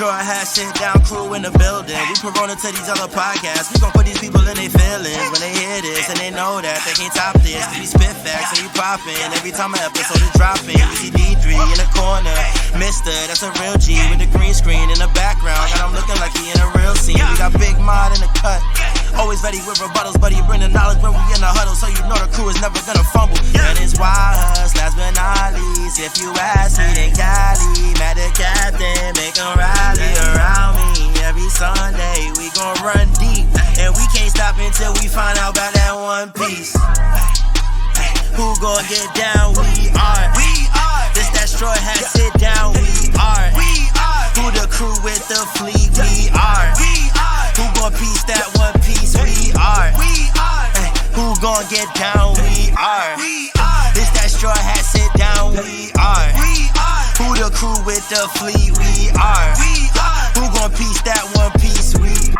Straw hat, sit down, crew in the building. We corona to these other podcasts. We gon' put these people in their feelings when they hear this and they know that they can't top this. We spit facts and we poppin' every time an episode is dropping. We see D3 in the corner, Mister, that's a real G with the green screen in the background. Got him looking like he in a real scene. We got Big Mod in the cut. Always ready with rebuttals, but he bring the knowledge when we in the huddle, so you know the crew is never gonna fumble. And it's wild last but not least. If you ask me, then Kali, mad the captain, make him rally around me. Every Sunday, we gon' run deep, and we can't stop until we find out about that one piece. Who gon' get down? We are. We are. This that straw hat, sit down. We are. We are. Who the crew with the fleet? We are. We are. Who gon' piece that one piece? We are. We are. Who gon' get down? We are. We are. This that straw hat, sit down. We are. We are. Who the crew with the fleet? We are. We are. Who gon' piece that one piece? We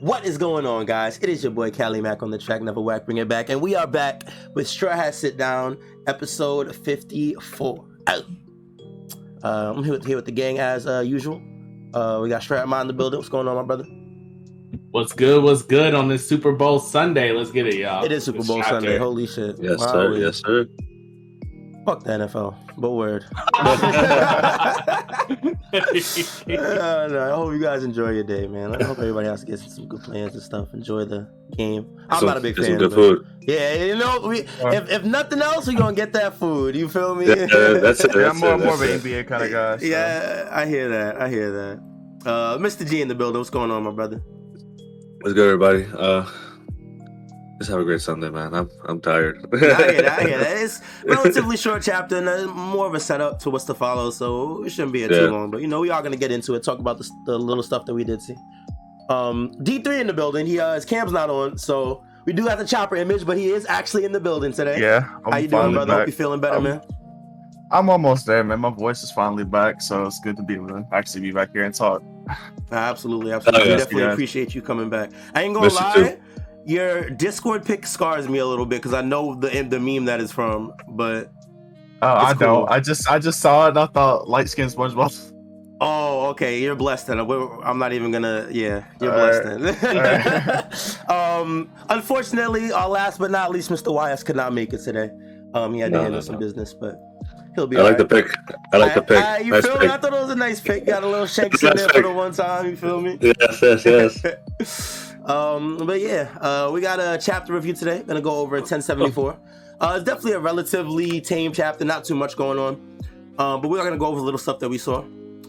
What is going on, guys? It is your boy Kali Mac on the track, Never Whack, bring it back, and we are back with Straw Hat Sit Down, episode 54. Uh, I'm here with, here with the gang as uh, usual. Uh, we got Strat Mind in the building. What's going on, my brother? What's good? What's good on this Super Bowl Sunday? Let's get it, y'all. It is Super Bowl Sunday. out. Holy shit! Yes, Wow, sir. Yes, sir. Fuck the NFL, but word. Uh, no, I hope you guys enjoy your day, man. I hope everybody else gets some good plans and stuff. Enjoy the game. I'm Some- not a big fan. Some of good it. food. Yeah, you know, we if, if nothing else, we're gonna get that food. You feel me? Yeah, that's it. Yeah, I'm more, it, more of an. NBA kind of guy. so. Yeah, I hear that. I hear that. Uh, Mr. G in the building. What's going on, my brother? What's good, everybody? Uh, just have a great Sunday, man. I'm I'm tired. I hear that. I hear that. It's relatively short chapter and uh, more of a setup to what's to follow, so it shouldn't be a too Yeah. long. But you know, we are gonna get into it. Talk about the, the little stuff that we did see. Um, D3 in the building. He uh, his cam's not on, so we do have the chopper image, but he is actually in the building today. Yeah. I'm How you doing, finally brother? Hope back. you feeling better, Um, man. I'm almost there, man. My voice is finally back, so it's good to be able to actually be back here and talk. Absolutely, absolutely. Oh, yeah. Definitely Yeah. appreciate you coming back. I ain't gonna Miss lie. Too. Your Discord pick scars me a little bit because I know the the meme that is from, but Oh, I It's don't. I just I just saw it and I thought light skinned SpongeBob. Oh, okay. You're blessed then. I'm not even gonna. Yeah, you're All blessed then. um, unfortunately, our last but not least, Mr. YS could not make it today. Um, he had to No, handle no, some no. business, but he'll be. I like the pick. I like the pick. I- I- you nice feel pick. me? I thought it was a nice pick. Got a little shanks in Nice there for the one time. You feel me? Yes, yes, yes. um, but yeah, uh, we got a chapter review today. Gonna go over 1074. Uh, it's definitely a relatively tame chapter, not too much going on. Um, but we are gonna go over the little stuff that we saw.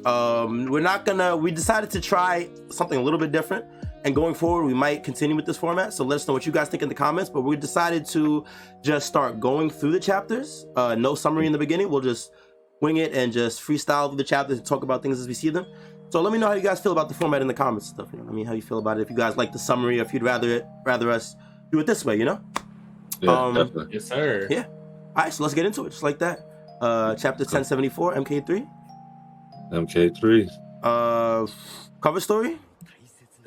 Um, we're not gonna. We decided to try something a little bit different, and going forward, we might continue with this format. So let us know what you guys think in the comments. But we decided to just start going through the chapters. Uh, no summary in the beginning. We'll just wing it and just freestyle through the chapters and talk about things as we see them. So let me know how you guys feel about the format in the comments and stuff. You know, I mean, how you feel about it. If you guys like the summary, or if you'd rather it, rather us do it this way, you know. Yeah, Um, definitely. Yes, sir. Yeah. All right, so let's get into it, just like that. Uh, chapter 1074, MK3. MK3. Uh, cover story.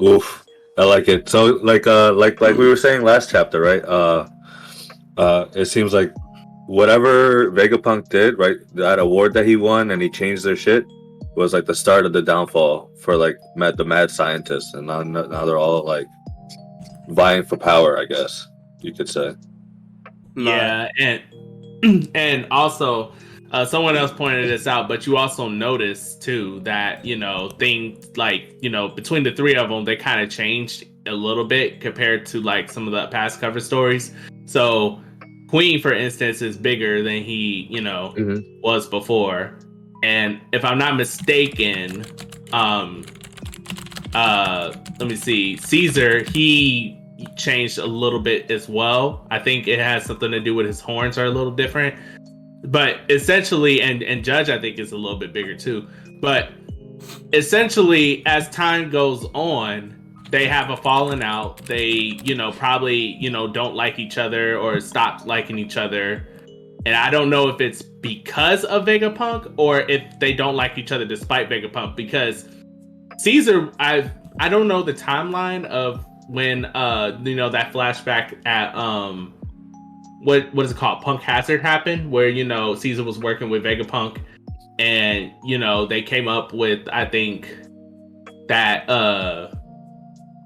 Oof. I like it. So like uh like like we were saying last chapter, right? Uh uh it seems like whatever Vegapunk did, right? That award that he won and he changed their shit was like the start of the downfall for like mad, the mad scientists and now, now they're all like vying for power, I guess you could say. Yeah, and and also uh, someone else pointed this out, but you also notice too that you know things like you know between the three of them, they kind of changed a little bit compared to like some of the past cover stories. So Queen, for instance, is bigger than he you know Mhm. was before, and if I'm not mistaken, um, uh, let me see, Caesar he changed a little bit as well. I think it has something to do with his horns are a little different. But essentially and and Judge I think is a little bit bigger too. But essentially as time goes on, they have a falling out. They, you know, probably, you know, don't like each other or stop liking each other. And I don't know if it's because of Vegapunk or if they don't like each other despite Vegapunk because Caesar I I don't know the timeline of when uh you know that flashback at um what what is it called? Punk Hazard happened where you know Caesar was working with Vegapunk and you know they came up with I think that uh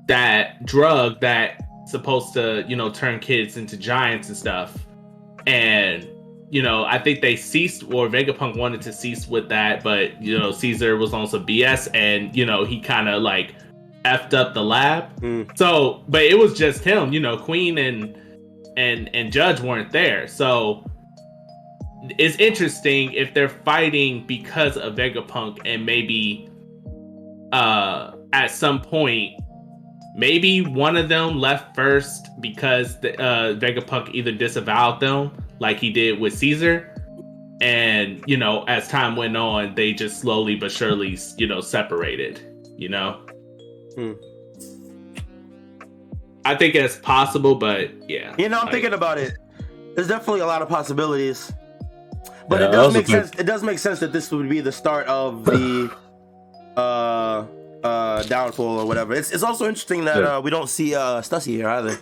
that drug that supposed to you know turn kids into giants and stuff. And you know i think they ceased or vegapunk wanted to cease with that but you know caesar was on some bs and you know he kind of like effed up the lab Mm. so but it was just him you know queen and and and judge weren't there so it's interesting if they're fighting because of vegapunk and maybe uh at some point maybe one of them left first because the, uh, Vegapunk either disavowed them, like he did with Caesar, and you know, as time went on, they just slowly but surely, you know, separated. You know. Hmm. I think it's possible, but yeah. You know, I'm like- thinking about it. There's definitely a lot of possibilities, but Yeah, it does make think- sense. It does make sense that this would be the start of the uh uh downfall or whatever. It's it's also interesting that Yeah. uh, we don't see uh Stussy here either.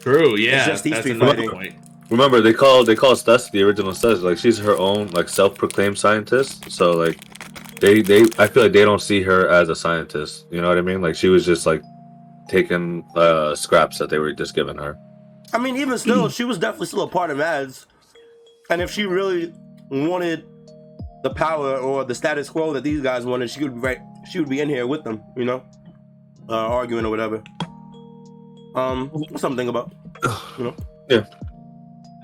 True. Yeah. just these that's three another fighting. point. Remember, they call they call Stussy the original Stussy. Like she's her own like self-proclaimed scientist. So like they they I feel like they don't see her as a scientist. You know what I mean? Like she was just like taking uh scraps that they were just giving her. I mean, even still, she was definitely still a part of Mads. And if she really wanted the power or the status quo that these guys wanted, she would be right. She would be in here with them, you know, uh, arguing or whatever. Um, something about.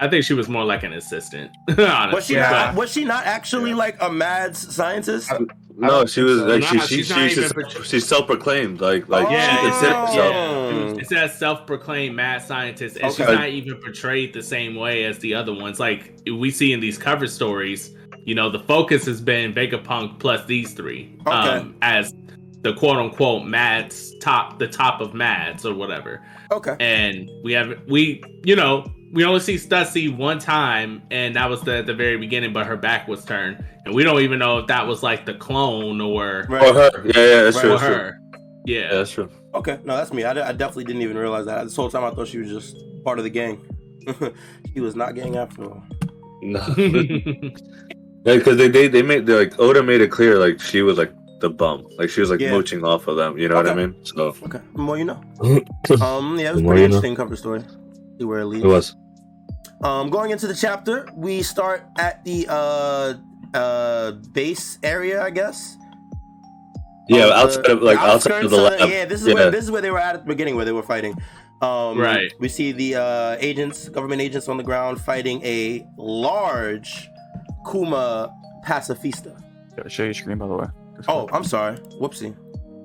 I think she was more like an assistant. honestly. Was she Yeah. not? Was she not actually like a Mads scientist? I- No, she was so. like Nah, she she she's she, she's, she's self-proclaimed like like Yeah, she considered Oh. herself. Mm. It says self-proclaimed mad scientist, and she's not even portrayed the same way as the other ones. Like we see in these cover stories, you know, the focus has been Vegapunk plus these three, Okay. um, as the quote-unquote Mads top, the top of Mads or whatever. Okay. And we have we, you know, we only see Stussy one time, and that was the, at the very beginning, but her back was turned, and we don't even know if that was like the clone or, Right. Or her. Yeah, yeah, that's Right. true. or That's her. Yeah. Yeah, that's true. Okay. No, that's me. I, I definitely didn't even realize that. This whole time I thought she was just part of the gang. she was not gang after all. No. Yeah, because they, they they made they like Oda made it clear like she was like the bum, like she was like Yeah. mooching off of them. You know what I mean? So Okay. The more you know. Um. Yeah, it was pretty you know. interesting cover story. See where it leads. it was. Um, going into the chapter, we start at the uh uh base area, I guess. Yeah, Of the- outside of like outside of the outskirts, lab. yeah, this is yeah. where this is where they were at at the beginning, where they were fighting. Um, Right. We see the uh, agents, government agents on the ground fighting a large Kuma pacifista. Gotta show your screen, by the way. Oh, I'm sorry. Whoopsie.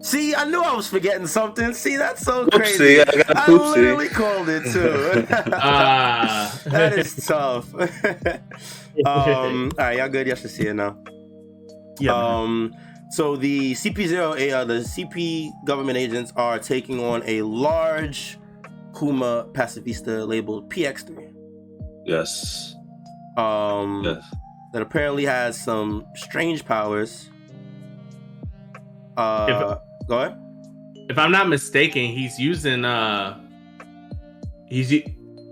See, I knew I was forgetting something. See, that's so Oopsie, crazy. I got a I literally called it too. Ah. that is tough. um, all right, y'all good? Y'all should see it now. Yeah. Um, so the CP0, uh, the CP government agents are taking on a large Kuma pacifista labeled PX3. Yes. Um, Yes. that apparently has some strange powers. Uh, go ahead. if I'm not mistaken, he's using uh he's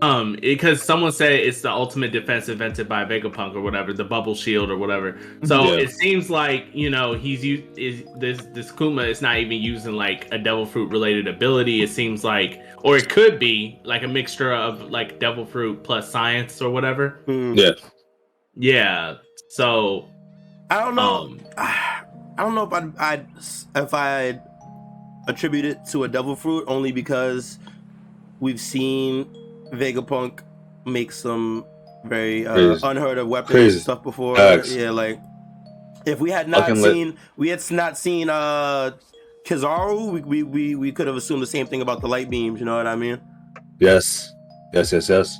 um because someone said it's the ultimate defense invented by Vegapunk or whatever, the bubble shield or whatever. So Yeah. it seems like you know he's u- is this this Kuma is not even using like a devil fruit related ability. It seems like, or it could be like a mixture of like devil fruit plus science or whatever. Hmm. Yeah. Yeah. So I don't know. um I don't know if I'd, I'd if I'd attribute it to a devil fruit only because we've seen Vegapunk make some very uh, unheard of weapons Crazy. and stuff before. Facts. Yeah, like if we had not Fucking lit. seen we had not seen uh Kizaru, we, we we we could have assumed the same thing about the light beams. You know what I mean? Yes. Yes. Yes. Yes.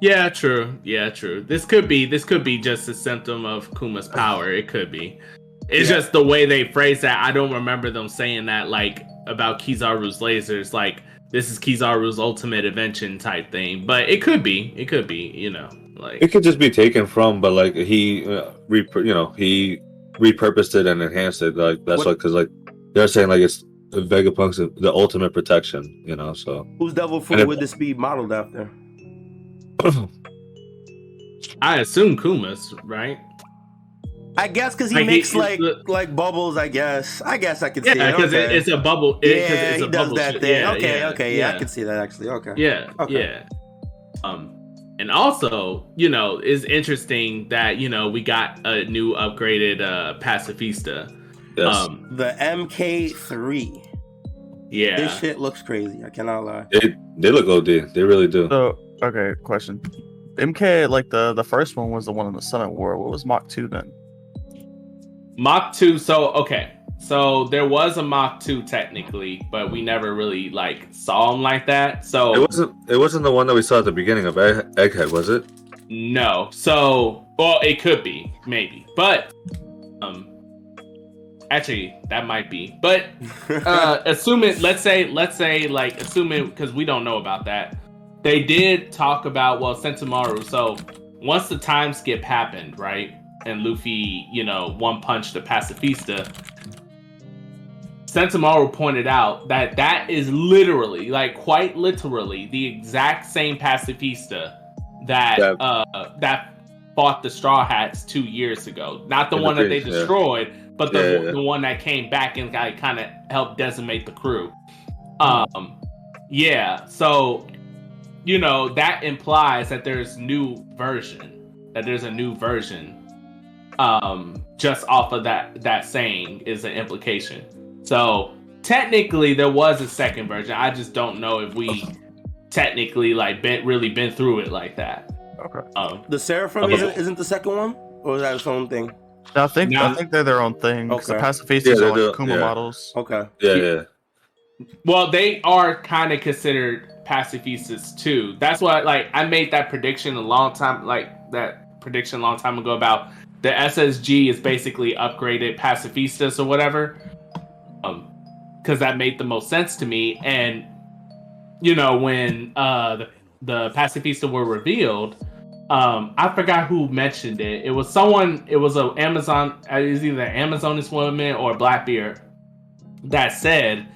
Yeah, true. Yeah, true. This could be this could be just a symptom of Kuma's power. It could be. It's Yeah. just the way they phrase that. I don't remember them saying that like about Kizaru's lasers, like this is Kizaru's ultimate invention type thing. But it could be, it could be, you know, like It could just be taken from, but like he, uh, rep- you know, he repurposed it and enhanced it. Like that's What- like because like they're saying like it's Vegapunk's the ultimate protection. You know, so who's devil And fruit would this be modeled after? I assume Kuma's, right? I guess because he Like, makes he- like the- like bubbles. I guess. I guess I can see Yeah, because okay. it's a bubble. it- yeah, it's he a does bubble that shit. thing. Yeah, okay, yeah, okay, yeah, I can see that actually. Okay. Yeah, Okay. yeah. Um, and also, you know, it's interesting that you know we got a new upgraded uh pacifista. yes, Um, The MK3. yeah. This shit looks crazy. I cannot lie. they they look OD. They really do. So okay, question. MK like the the first one was the one in the Summit War. What was Mach two then? Mach 2, so okay. So there was a Mach 2 technically, but we never really like saw him like that. So It wasn't. It wasn't the one that we saw at the beginning of Egg- Egghead, was it? no. So well it could be, maybe. But um actually that might be. But uh assuming let's say let's say like assuming because we don't know about that. They did talk about well Sentomaru, so once the time skip happened, right? And Luffy, you know, one punch the pacifista. Sentomaru pointed out that that is literally, like quite literally, the exact same pacifista that Yeah. uh that fought the Straw Hats two years ago. Not the In the one that they previous, yeah. destroyed, but the Yeah, the one that came back and kind of helped decimate the crew. Um, yeah. So, you know, that implies that there's new version, that there's a new version. Um, just off of that that saying is an implication. So technically, there was a second version. I just don't know if we technically like been really been through it like that. Okay. Um, the Seraphim Okay. isn't, isn't the second one, or is that its own thing? No, I think No. I think they're their own thing. 'cause The Okay. pacifistas Yeah, are they're like the- Kuma yeah. models. Okay. Yeah, yeah. Well, they are kind of considered pacifistas too. That's why, like, I made that prediction a long time, like that prediction a long time ago about the SSG is basically upgraded pacifistas or whatever. Um, because that made the most sense to me. And you know, when uh the, the pacifista were revealed, um, I forgot who mentioned it. It was someone. It was a Amazon. uh, It was either Amazonist woman or Blackbeard that said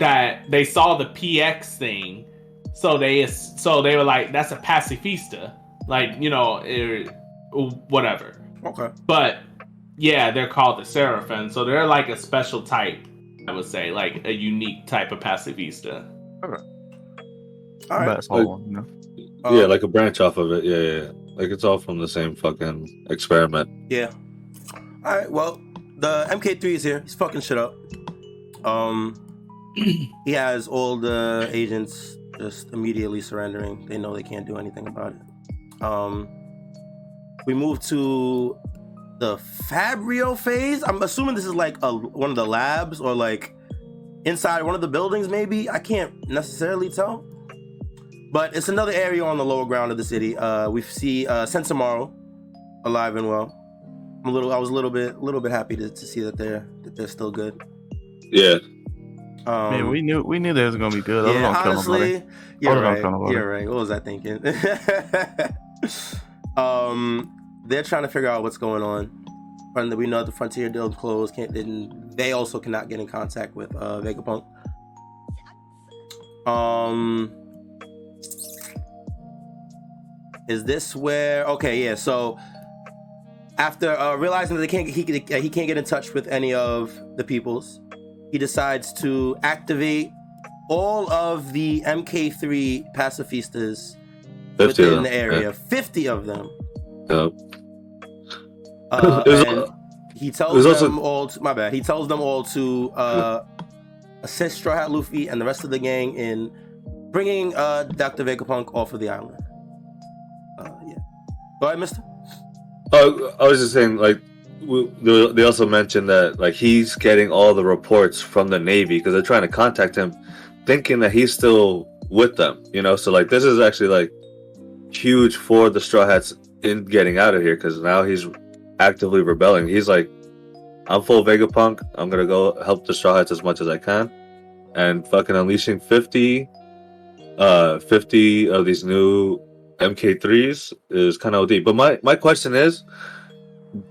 that they saw the PX thing, so they so they were like, "That's a pacifista," like you know, eh, whatever. Okay. But yeah, they're called the Seraphim, so they're like a special type. I would say, like a unique type of pacifista. All But right. it's one, you know. Yeah, like a branch off of it. Yeah, yeah, yeah. Like it's all from the same fucking experiment. Yeah. All right. Well, the MK3 is here. He's fucking shit up. Um, he has all the agents just immediately surrendering. They know they can't do anything about it. Um, we move to the Fabriophase. I'm assuming this is like a, one of the labs or like inside one of the buildings. Maybe I can't necessarily tell. But it's another area on the lower ground of the city. Uh, we see uh, Sentomaru alive and well. I'm a little. I was a little bit, a little bit happy to, to see that they're that they're still good. Yeah, Um, Man, we knew we knew they was gonna be good. I was yeah, gonna kill nobody. honestly, you're I was gonna right. kill nobody. You're right. What was I thinking? um, they're trying to figure out what's going on. And we know the frontier deal closed. Can't. Didn't, they also cannot get in contact with uh, Vegapunk. Um, is this where? Okay, yeah. So after uh, realizing that they can't, he uh, he can't get in touch with any of the peoples, he decides to activate all of the MK3 pacifistas within the area. Fifty of them. yeah. Uh, and he tells them all. To, my bad. He tells them all to uh, assist Straw Hat Luffy and the rest of the gang in bringing uh, Dr. Vegapunk off of the island. Uh, yeah. Go ahead, Mister. Oh, I was just saying, like, we, they they also mentioned that like he's getting all the reports from the Navy because they're trying to contact him, thinking that he's still with them. You know, so like this is actually like huge for the Straw Hats in getting out of here because now he's actively rebelling. He's like, I'm full Vegapunk. I'm gonna go help the Straw Hats as much as I can. and fucking unleashing 50 uh 50 of these new mk3s is kind of OD. But my my question is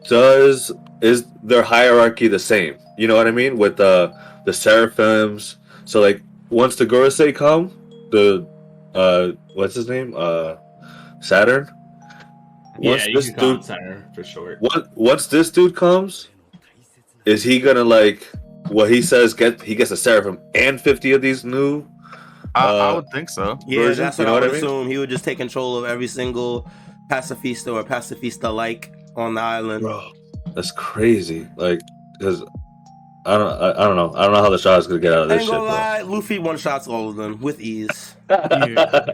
does is their hierarchy the same you know what i mean with the the seraphims so like once the gorosei come the uh what's his name uh saturn once you this can call him dude Saturn for short. what once this dude comes is he gonna like what he says get he gets a seraphim and 50 of these new I, I Uh, would think so. Yeah, version, that's you what know I what I would mean? assume. He would just take control of every single pacifista or pacifista like on the island. bro that's crazy like because i don't I, I don't know i don't know how the shot is gonna get out of I this ain't shit gonna bro. lie, Luffy one shots all of them with ease. Yeah.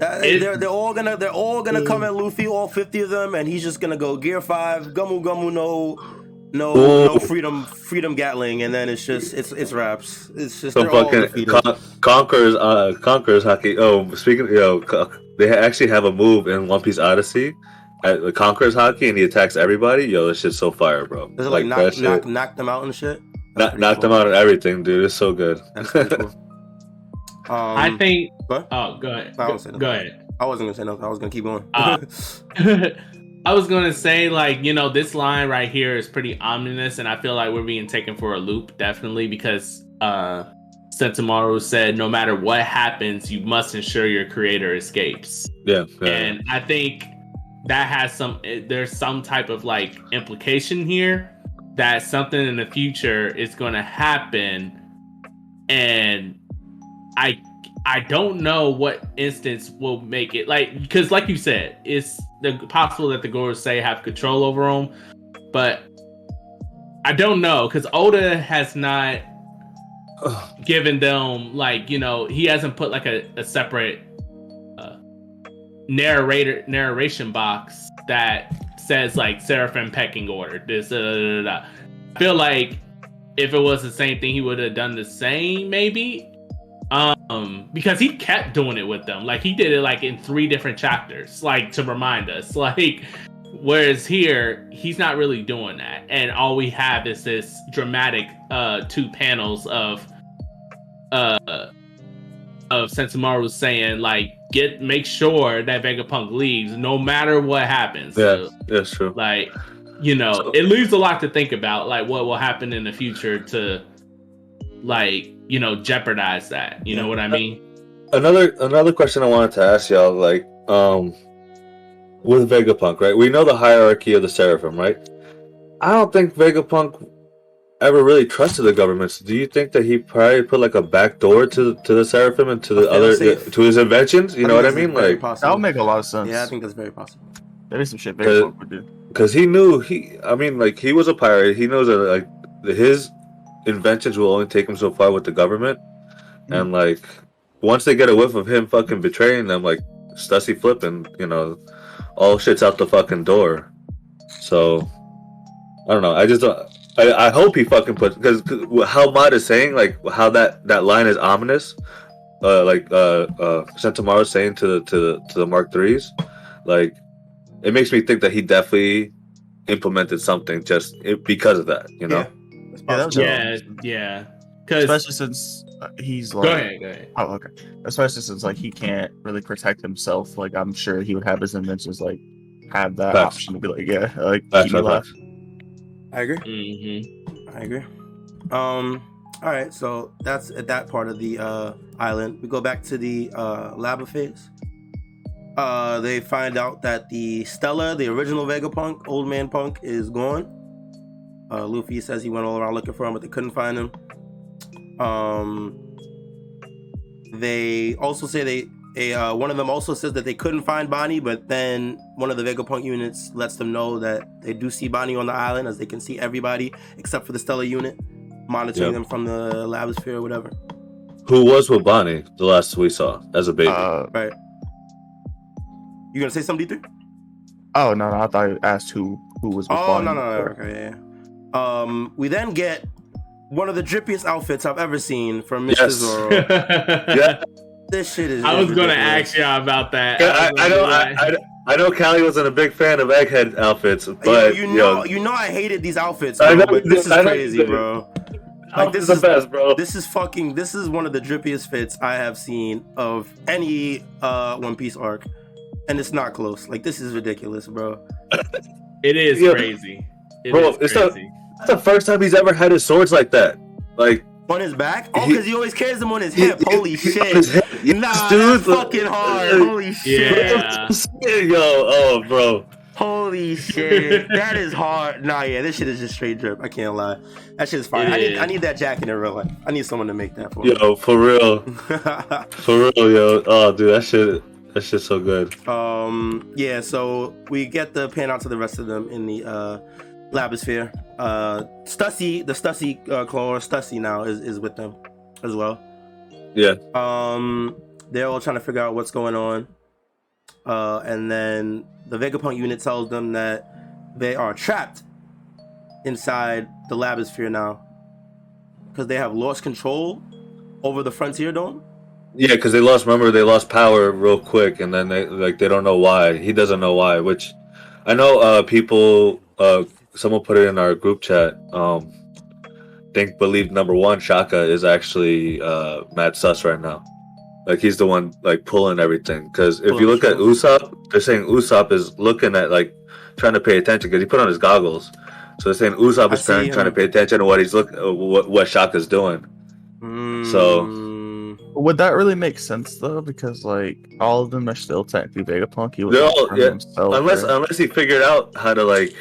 Uh, It- they're, they're all gonna they're all gonna come at Luffy, all fifty of them, and he's just gonna go gear five, gomu gomu no, no, no freedom freedom Gatling, and then it's just it's it's raps. It's just Some they're fucking con- conquerors, uh, conquerors Haki. Oh, speaking, you know, they actually have a move in One Piece Odyssey, at the conquerors Haki, and he attacks everybody. Yo, this shit's so fire, bro. Does it like, knock, knock knock them out and shit? That's knock, knock cool. them out and everything, dude. It's so good. That's pretty cool. Um, I think. what? Oh, go ahead. No, I Go, don't say go ahead. I wasn't gonna say nothing. I was gonna keep going. Uh, I was gonna say like you know this line right here is pretty ominous, and I feel like we're being taken for a loop definitely because uh Sentomaru said no matter what happens, you must ensure your creator escapes, yeah, yeah. and I think that has some eh, there's some type of like implication here that something in the future is going to happen, and I I don't know what instance will make it like because like you said, it's the possible that the Gorosei have control over them, but I don't know because Oda has not given them like you know he hasn't put like a, a separate uh, narrator narration box that says like Seraphim pecking order. This da, da, da. I feel like if it was the same thing, he would have done the same maybe. Um, because he kept doing it with them. Like he did it like in three different chapters, like to remind us. Like whereas here, he's not really doing that. And all we have is this dramatic uh two panels of uh of Sentomaru saying like get make sure that Vegapunk leaves no matter what happens. yeah, So, that's true. like you know So- it leaves a lot to think about like what will happen in the future to like you know jeopardize that you know what i mean another another question I wanted to ask y'all, like, um, with Vegapunk, right? We know the hierarchy of the Seraphim, right? I don't think Vegapunk ever really trusted the governments. Do you think that he probably put like a back door to to the Seraphim and to the other fail-safe. to his inventions? You know what I mean? Like, possible. That would make a lot of sense. yeah, I think that's very possible. that is some shit Vegapunk would do. because he knew he. I mean, like he was a pirate. He knows that like his inventions will only take him so far with the government, and like once they get a whiff of him fucking betraying them, like Stussy flipping, you know, all shit's out the fucking door. So I don't know. I just don't. I, I hope he fucking puts because how Mod is saying like how that that line is ominous. Uh, like uh, uh, Sentomaru saying to the to the to the Mark threes, like it makes me think that he definitely implemented something just because of that. You know, Yeah, Yeah, that was yeah yeah because Especially since uh, he's like. go ahead go ahead Oh, okay. Especially since like he can't really protect himself. Like I'm sure he would have his inventions like have that Facts. option to be like, yeah, like Facts, keep me facts, alive. I agree. hmm I agree. Um. All right. So that's at that part of the uh, island. We go back to the uh, Labophase. Uh, they find out that the Stella, the original Vegapunk, Old Man Punk, is gone. Uh, Luffy says he went all around looking for him, but they couldn't find him. Um. They also say they. A, uh, one of them also says that they couldn't find Bonnie, but then one of the Vegapunk units lets them know that they do see Bonnie on the island, as they can see everybody except for the Stella unit, monitoring Yep. them from the labosphere or whatever. who was with Bonnie the last we saw as a baby? Uh, Right. You gonna say something, D3? oh no, no, I thought you asked who who was. with Oh Bonnie no no no. Okay, yeah, yeah. Um, we then get one of the drippiest outfits I've ever seen from Mr. Yes. Zoro. yeah, This shit is. i was gonna ask y'all about that I, was I gonna know. be I, I, I know. Kali wasn't a big fan of Egghead outfits, but you yo, know, you know, I hated these outfits, I bro, know but this is I know crazy, bro. Like this the is best, bro. this is fucking this is one of the drippiest fits I have seen of any uh One Piece arc. And it's not close. Like this is ridiculous, bro. It is Yeah. crazy. It Bro, is it's not- crazy. That's the first time he's ever had his swords like that. Like On his back? Oh, because he always carries them on his hip. Holy he- shit. his head- yes, Nah, dude. that's fucking hard. Holy shit. Yo, oh, bro. Holy shit. that is hard. Nah, yeah, this shit is just straight drip. I can't lie. That shit is fire. It I need. I need that jacket in real life. I need someone to make that for me. Yo, for real. For real, yo. Oh, dude, that shit, that shit's so good. um, yeah, so we get the pan out to the rest of them in the uh, labosphere. Uh, Stussy, the Stussy uh, clone, Stussy now, is, is with them as well. Yeah. Um, they're all trying to figure out what's going on. Uh, and then the Vegapunk unit tells them that they are trapped inside the labosphere now because they have lost control over the frontier dome. Yeah, because they lost. Remember, they lost power real quick, and then they like they don't know why. He doesn't know why. Which I know. Uh, people. Uh, someone put it in our group chat. Um, think believe number one Shaka is actually uh Mad Sus right now. Like he's the one like pulling everything. Because if Pulling you look the at Usopp, they're saying Usopp is looking at like trying to pay attention because he put on his goggles. So they're saying Usopp is trying, trying to pay attention to what he's look uh, what what Shaka's doing. So- Mm, Would that really make sense though? Because like all of them are still technically Vegapunk. He was all- yeah, unless right? unless he figured out how to like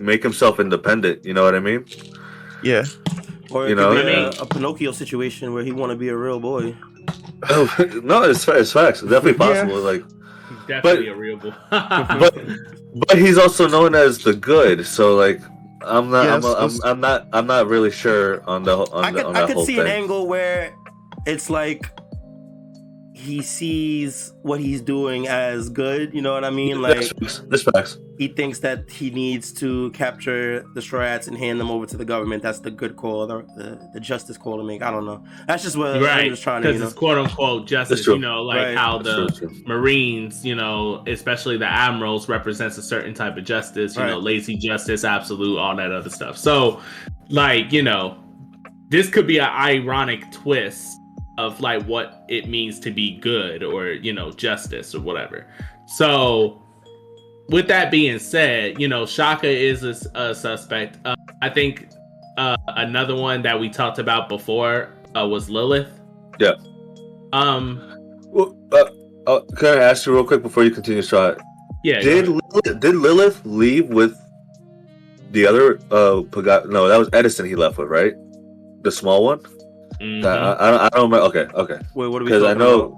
make himself independent you know what i mean yeah, or You know, be I a, mean- a Pinocchio situation where he want to be a real boy. oh no it's, it's facts it's definitely Yeah. possible like Definitely a real boy. but but he's also known as the good so like i'm not Yeah, I'm, I'm, I'm not i'm not really sure on the on, I the, could on I that could whole see thing an angle where it's like he sees what he's doing as good. You know what I mean? Like That's facts. He thinks that he needs to capture the Straw Hats and hand them over to the government. That's the good call, the, the, the justice call to make. I don't know. That's just what I'm right. just trying to, Because you know. it's quote unquote justice, you know, like Right. how That's the true, true. Marines, you know, especially the admirals represents a certain type of justice, you know, lazy justice, absolute, all that other stuff. So, like, you know, this could be an ironic twist of like what it means to be good or, you know, justice or whatever. So, with that being said, you know, Shaka is a, a suspect. Uh, I think uh, another one that we talked about before uh, was Lilith. Yeah. Um. Well, uh, uh, can I ask you real quick before you continue, Strahd? Yeah. Did Lilith, did Lilith leave with the other uh Paga- no that was Edison he left with right the small one Mhm. That- I, I, don't- I don't remember okay okay Wait, what are we because I know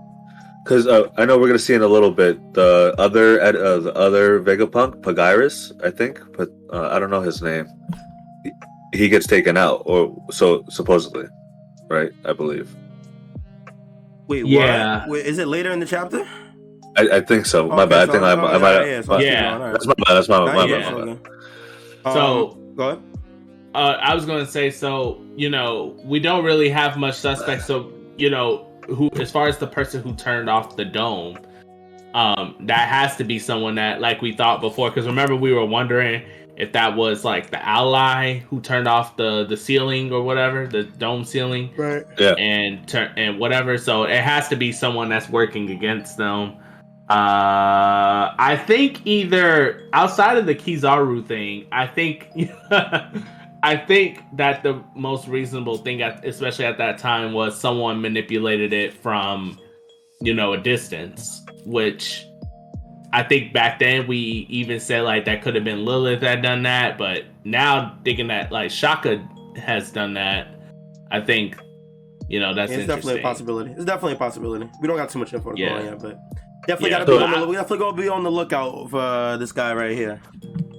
because uh, I know we're gonna see in a little bit the other uh, the other Vegapunk Pythagoras I think but uh, I don't know his name he, he gets taken out or so supposedly right I believe Wait, Yeah. Wait, is it later in the chapter? I, I think so my Okay, bad I so- think I, I yeah, might yeah, so Yeah. going, all right. that's my bad that's my, Nah, my, yeah, bad, so my bad. So- Um, go ahead. Uh, I was going to say, so you know, we don't really have much suspects. So you know, who as far as the person who turned off the dome, um, that has to be someone that, like we thought before. Because remember, we were wondering if that was like the ally who turned off the the ceiling or whatever, the dome ceiling. Right. Yeah, and turn and whatever. So it has to be someone that's working against them. Uh, I think either outside of the Kizaru thing, I think I think that the most reasonable thing, at, especially at that time, was someone manipulated it from you know a distance, which. I think back then we even said like that could have been Lilith that done that, but now thinking that like Shaka has done that, I think you know that's Yeah, it's definitely a possibility. It's definitely a possibility. We don't got too much info to go on yet, but definitely Yeah, gotta be so on the, we definitely gotta be on the lookout for uh, this guy right here.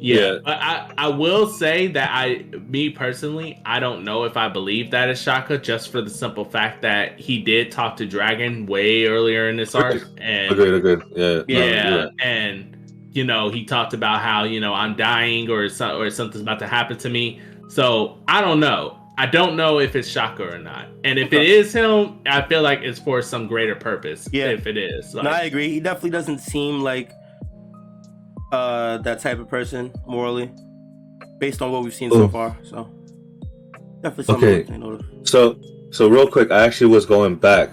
Yeah, Yeah. but I I will say that I me personally I don't know if I believe that is Shaka just for the simple fact that he did talk to Dragon way earlier in this arc and agreed agreed. Yeah no, yeah you're and you know he talked about how you know I'm dying or so, or something's about to happen to me. So I don't know. I don't know if it's Shaka or not. And if it is him I feel like it's for some greater purpose Yeah. if it is like, no, I agree. He definitely doesn't seem like uh that type of person morally, based on what we've seen so far. So Definitely something Okay. to take note of. So, so real quick, I actually was going back,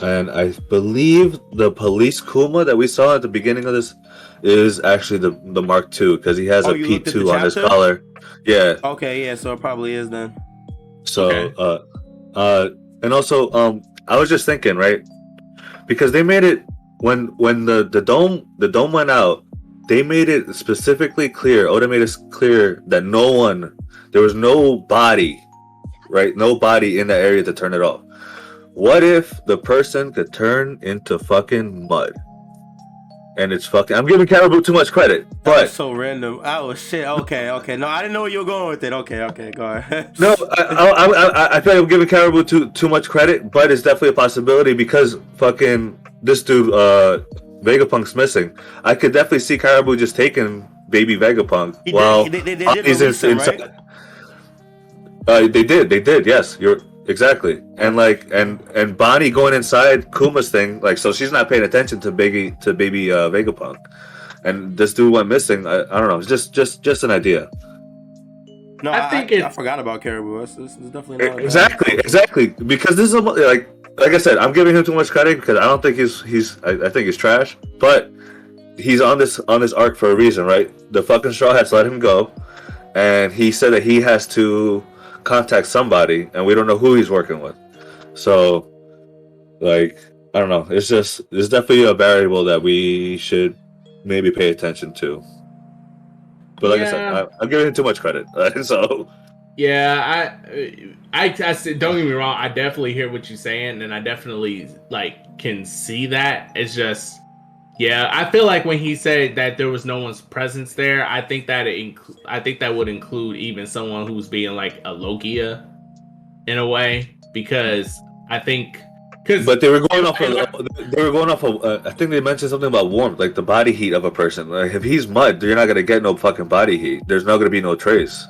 and I believe the police Kuma that we saw at the beginning of this is actually the the Mark II because he has Oh, a you P looked at two on his collar. Yeah. Okay, yeah, so it probably is then. So, Okay. uh, uh, and also, um, I was just thinking, right? Because they made it when when the the dome the dome went out, they made it specifically clear. Oda made it clear that no one, there was no body, right? No body in the area to turn it off. What if the person could turn into fucking mud? And it's fucking. I'm giving Caribou too much credit, but so random. Oh shit. Okay, okay. No, I didn't know where you were going with it. Okay, okay, go ahead. No, I, I, I, I feel like I'm giving Caribou too too much credit, but it's definitely a possibility because fucking this dude, uh, Vegapunk's missing. I could definitely see Caribou just taking baby Vegapunk. He did- well, they, they, they uh, did he's in- him, inside- right? uh, they did, they did. Yes, you're exactly. And like, and and Bonnie going inside Kuma's thing, like, so she's not paying attention to baby to baby uh, Vegapunk, and this dude went missing. I, I don't know. It's just just just an idea. No, I I, think I, it- I forgot about Caribou. This, this is definitely not Exactly, exactly. Because this is like, like I said, I'm giving him too much credit because I don't think he's he's. I, I think he's trash. But he's on this on this arc for a reason, right? The fucking Straw Hats let him go, and he said that he has to contact somebody, and we don't know who he's working with. So, like, I don't know. It's just it's definitely a variable that we should maybe pay attention to. But like I said, I, I'm giving him too much credit. so. Yeah, I, I, I said, don't get me wrong. I definitely hear what you're saying, and I definitely like can see that. It's just, yeah, I feel like when he said that there was no one's presence there, I think that it, inc- I think that would include even someone who's being like a Logia, in a way, because I think, because But they were going off of they were going off of uh, I think they mentioned something about warmth, like the body heat of a person. Like if he's mud, you're not gonna get no fucking body heat. There's not gonna be no trace.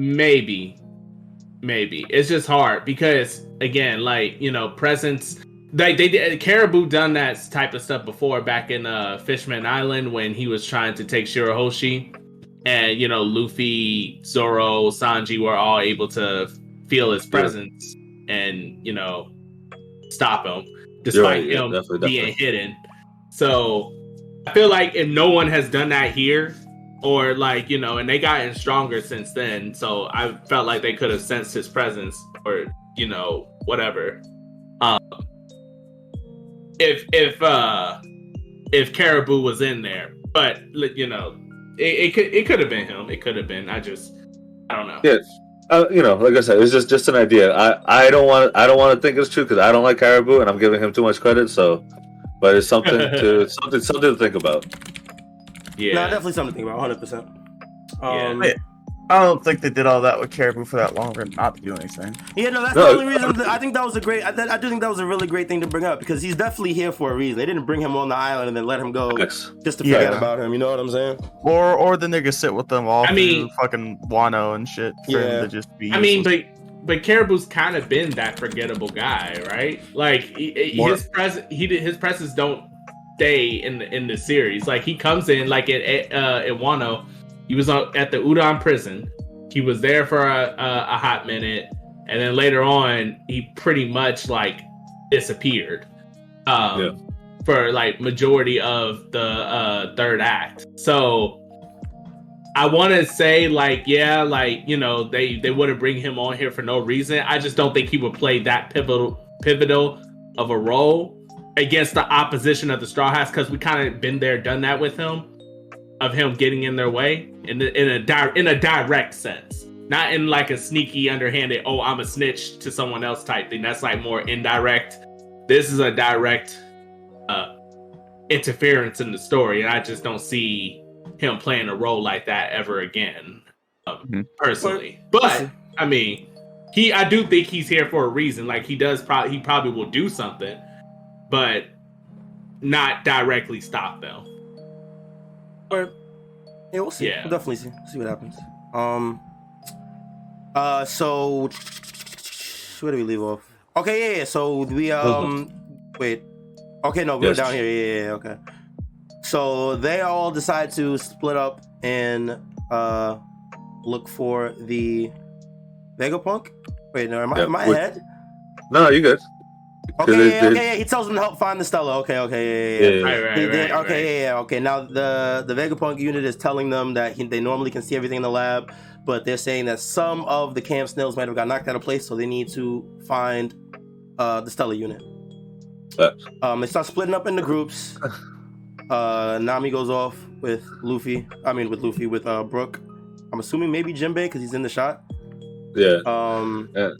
Maybe. Maybe. It's just hard because again, like, you know, presence like they did Caribou done that type of stuff before back in uh Fishman Island when he was trying to take Shirahoshi and you know, Luffy, Zoro, Sanji were all able to feel his presence and, you know, stop him despite right, yeah, him definitely, being definitely. hidden. So I feel like if no one has done that here, or like you know, and they gotten stronger since then. So I felt like they could have sensed his presence, or you know, whatever. Um, if if uh if Caribou was in there, but you know, it, it could it could have been him. It could have been. I just I don't know. Yeah. Uh, you know, like I said, it's just just an idea. I I don't want I don't want to think it's true because I don't like Caribou and I'm giving him too much credit. So, but it's something to something something to think about. Yeah. No, definitely something to think about. 100. percent Yeah. Um, Wait. I don't think they did all that with Caribou for that long and not to do anything. Yeah, no, that's No, the only reason. That, I think that was a great. I, I do think that was a really great thing to bring up because he's definitely here for a reason. They didn't bring him on the island and then let him go Yes. just to forget Yeah. about him. You know what I'm saying? Or or the nigga sit with them all I mean- fucking Wano and shit for Yeah. him to just be. I mean, but but Caribou's kind of been that forgettable guy, right? Like he, he- his pres he did his presses don't stay in the in the series. Like he comes in like at uh, at Wano, he was on, at the Udon prison. He was there for a, a, a hot minute, and then later on, he pretty much like disappeared. Um, Yeah. for like majority of the uh, third act. So I want to say like yeah, like you know they they wouldn't bring him on here for no reason. I just don't think he would play that pivotal pivotal of a role against the opposition of the Straw Hats because we kind of been there, done that with him, of him getting in their way in the, in a di- in a direct sense, not in like a sneaky, underhanded oh I'm a snitch to someone else type thing. That's like more indirect. This is a direct uh, interference in the story, and I just don't see him playing a role like that ever again, um, Mhm. personally. But I mean, he I do think he's here for a reason. Like he does probably he probably will do something, but not directly stop them. Or yeah, we'll see. Yeah. We'll definitely see. See what happens. Um. Uh. So where do we leave off? Okay. Yeah. yeah. So we um. Wait. Okay. No, we we're Yes. down here. Yeah, yeah. Yeah. Okay. So they all decide to split up and uh look for the Vegapunk? Wait, no, am I, Yeah, am I with- ahead? No, you good. Okay, they- yeah, okay, yeah. He tells them to help find the Stella. Okay, okay, yeah, yeah, yeah. Yeah. Right, right, He right, did- right. okay, yeah, yeah, okay. Now the the Vegapunk unit is telling them that he, they normally can see everything in the lab, but they're saying that some of the camp snails might have got knocked out of place, so they need to find uh, the Stella unit. Uh. Um, they start splitting up into groups. Uh, Nami goes off with Luffy. I mean, with Luffy with uh, Brook. I'm assuming maybe Jinbei because he's in the shot. Yeah. Um, Yeah.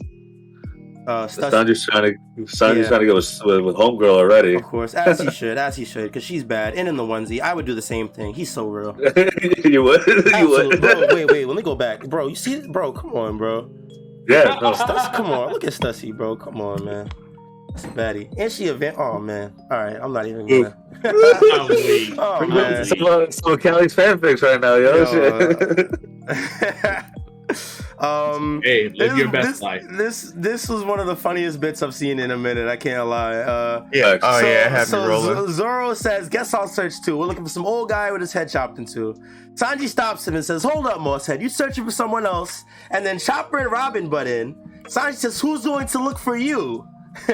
Uh, Stussy- Sanji's trying to Sanji's Yeah. trying to get with, with, with homegirl already. Of course, as he should, as he should, because she's bad. And in the onesie, I would do the same thing. He's so real. you would. you would. bro. Wait, wait. Let me go back, bro. You see, bro? Come on, bro. Yeah. No. Stussy, come on. Look at Stussy, bro. Come on, man. That's a baddie. And she event. Oh man. All right, I'm not even gonna. Oh man. Some of, some of Kali's fanfics right now, yo. Yo, Shit. Um. Hey, live This, your best this, life. this this was one of the funniest bits I've seen in a minute. I can't lie. Uh, Yeah. Oh so, yeah, happy so rolling. Zoro says, "Guess I'll search too. We're looking for some old guy with his head chopped in two. Sanji stops him and says, "Hold up, Mosshead. You searching for someone else?" And then Chopper and Robin butt in. Sanji says, "Who's going to look for you?"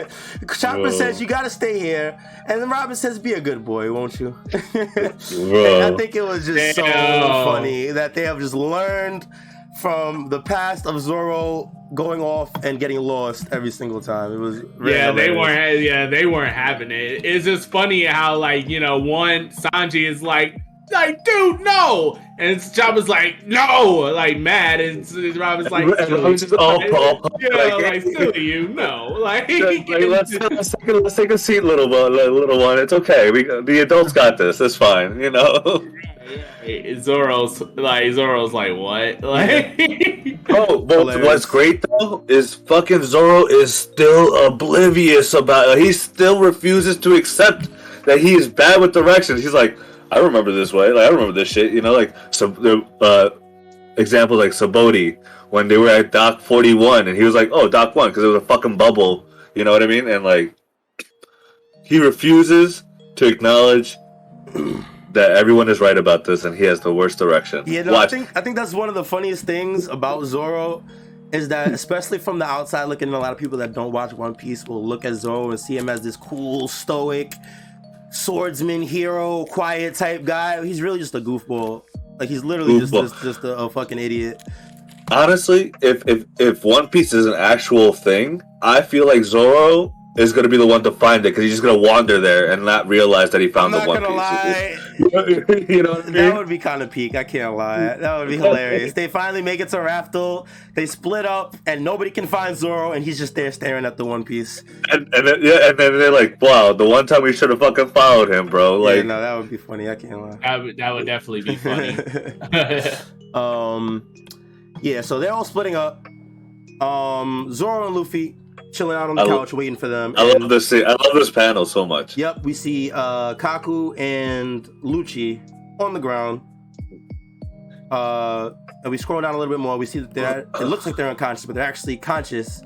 Chopper Whoa. says, "You got to stay here." And then Robin says, "Be a good boy, won't you?" And I think it was just so funny that they have just learned from the past of Zoro going off and getting lost every single time. It was very Yeah, they weren't. Yeah, they weren't having it. It's just funny how, like, you know, one Sanji is like, like, dude, no, and Chopper's like, no, like mad, and Robin's like, And Robin's just all yeah, like- like, silly you, no, like, Like, let's, let's, take a, let's take a seat, little one. Little one. It's okay. We the adults got this. It's fine. You know. Zoro's like, Zoro's like, what, like, Oh, but Hilarious. what's great though is fucking Zoro is still oblivious about. it. He still refuses to accept that he is bad with directions. He's like, I remember this way. Like I remember this shit. You know, like so. The uh, example like Sabaody when they were at Dock Forty One, and he was like, "Oh, Dock One," because it was a fucking bubble. You know what I mean? And like, he refuses to acknowledge that everyone is right about this, and he has the worst direction. Yeah, no, I think I think that's one of the funniest things about Zoro is that especially from the outside looking in, a lot of people that don't watch One Piece will look at Zoro and see him as this cool, stoic swordsman, hero, quiet type guy. He's really just a goofball. Like he's literally just just, just a, a fucking idiot. honestly, if if if One Piece is an actual thing, I feel like Zoro is gonna be the one to find it because he's just gonna wander there and not realize that he I'm found not the One gonna lie. Piece. you know what I That would be kind of peak. I can't lie. That would be hilarious. They finally make it to Raftel. They split up, and nobody can find Zoro, and he's just there staring at the One Piece. And, and then, yeah, and then they're like, "Wow, the one time we should have fucking followed him, bro." yeah, Like, no, that would be funny. I can't lie. that would, that would definitely be funny. um, yeah, so they're all splitting up. Um, Zoro and Luffy chilling out on the I lo- couch waiting for them. I and- love this. scene- I love this panel so much. Yep, we see uh, Kaku and Lucci on the ground. Uh, and we scroll down a little bit more. We see that they're. It looks like they're unconscious, but they're actually conscious,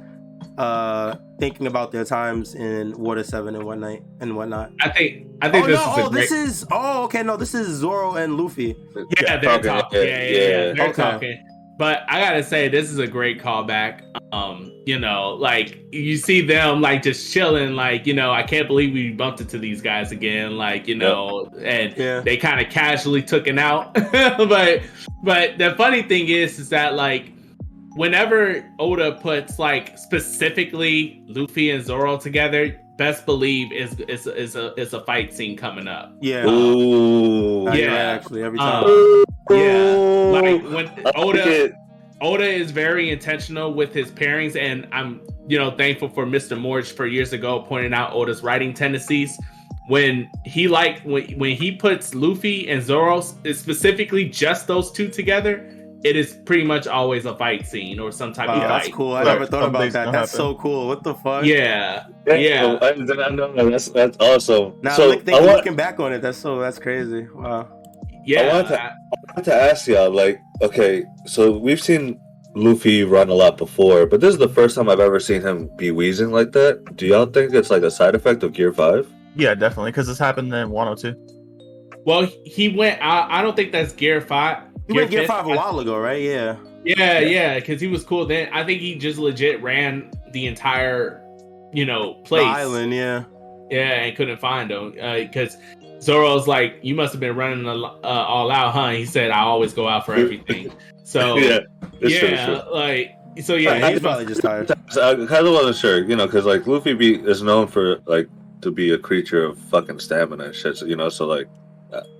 uh, thinking about their times in Water Seven and whatnot and whatnot. I think I think oh this no! is a Oh, great. this is. Oh, okay. No, this is Zoro and Luffy. yeah, they're talking, talking. yeah, Yeah, yeah, yeah. yeah. They're Okay. talking. But I gotta say, this is a great callback. Um, you know, like you see them like just chilling, like you know, I can't believe we bumped into these guys again, like you know, and Yeah. they kind of casually took it out. but but the funny thing is, is that like whenever Oda puts like specifically Luffy and Zoro together, best believe is is is a is a fight scene coming up. Yeah. Ooh. Yeah. Actually, every time. Um, yeah, like when Oda. Oda is very intentional with his pairings, and I'm you know thankful for Mr. Morge for years ago pointing out Oda's writing tendencies. When he like when when he puts Luffy and Zoro specifically just those two together, it is pretty much always a fight scene or some type Wow, of that's fight. cool. I Right. never thought about that. gonna That's so cool. What the fuck? Yeah, Yeah. I did not know. That's that's awesome. Now so look, I want, looking back on it, that's so that's crazy. Wow. Yeah. wanted to- I- I want to ask y'all, like, okay, so we've seen Luffy run a lot before, but this is the first time I've ever seen him be wheezing like that. Do y'all think it's like a side effect of Gear Five? Yeah, definitely, because this happened in 102. well, he went. I, I don't think that's Gear Five. You went Gear Fifth. Five a while ago, right? Yeah. Yeah, yeah, because he was cool then. I think he just legit ran the entire, you know, The place. island, yeah. Yeah, and couldn't find him uh, because Zoro's like, "You must have been running a uh, all out, huh?" He said, "I always go out for everything." So yeah, it's true, yeah, true. like so Yeah, yeah. he's probably just tired. So I kind of wasn't sure, you know, because like Luffy be is known for like to be a creature of fucking stamina and shit, so, you know. So like,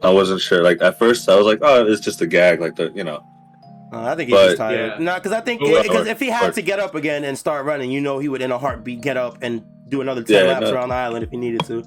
I wasn't sure. Like at first, I was like, oh, it's just a gag, like the, you know. Uh, I think he's But- just tired. Yeah. No, because I think because if he had or- to get up again and start running, you know, he would in a heartbeat get up and do another ten Yeah, laps no. around the island if he needed to.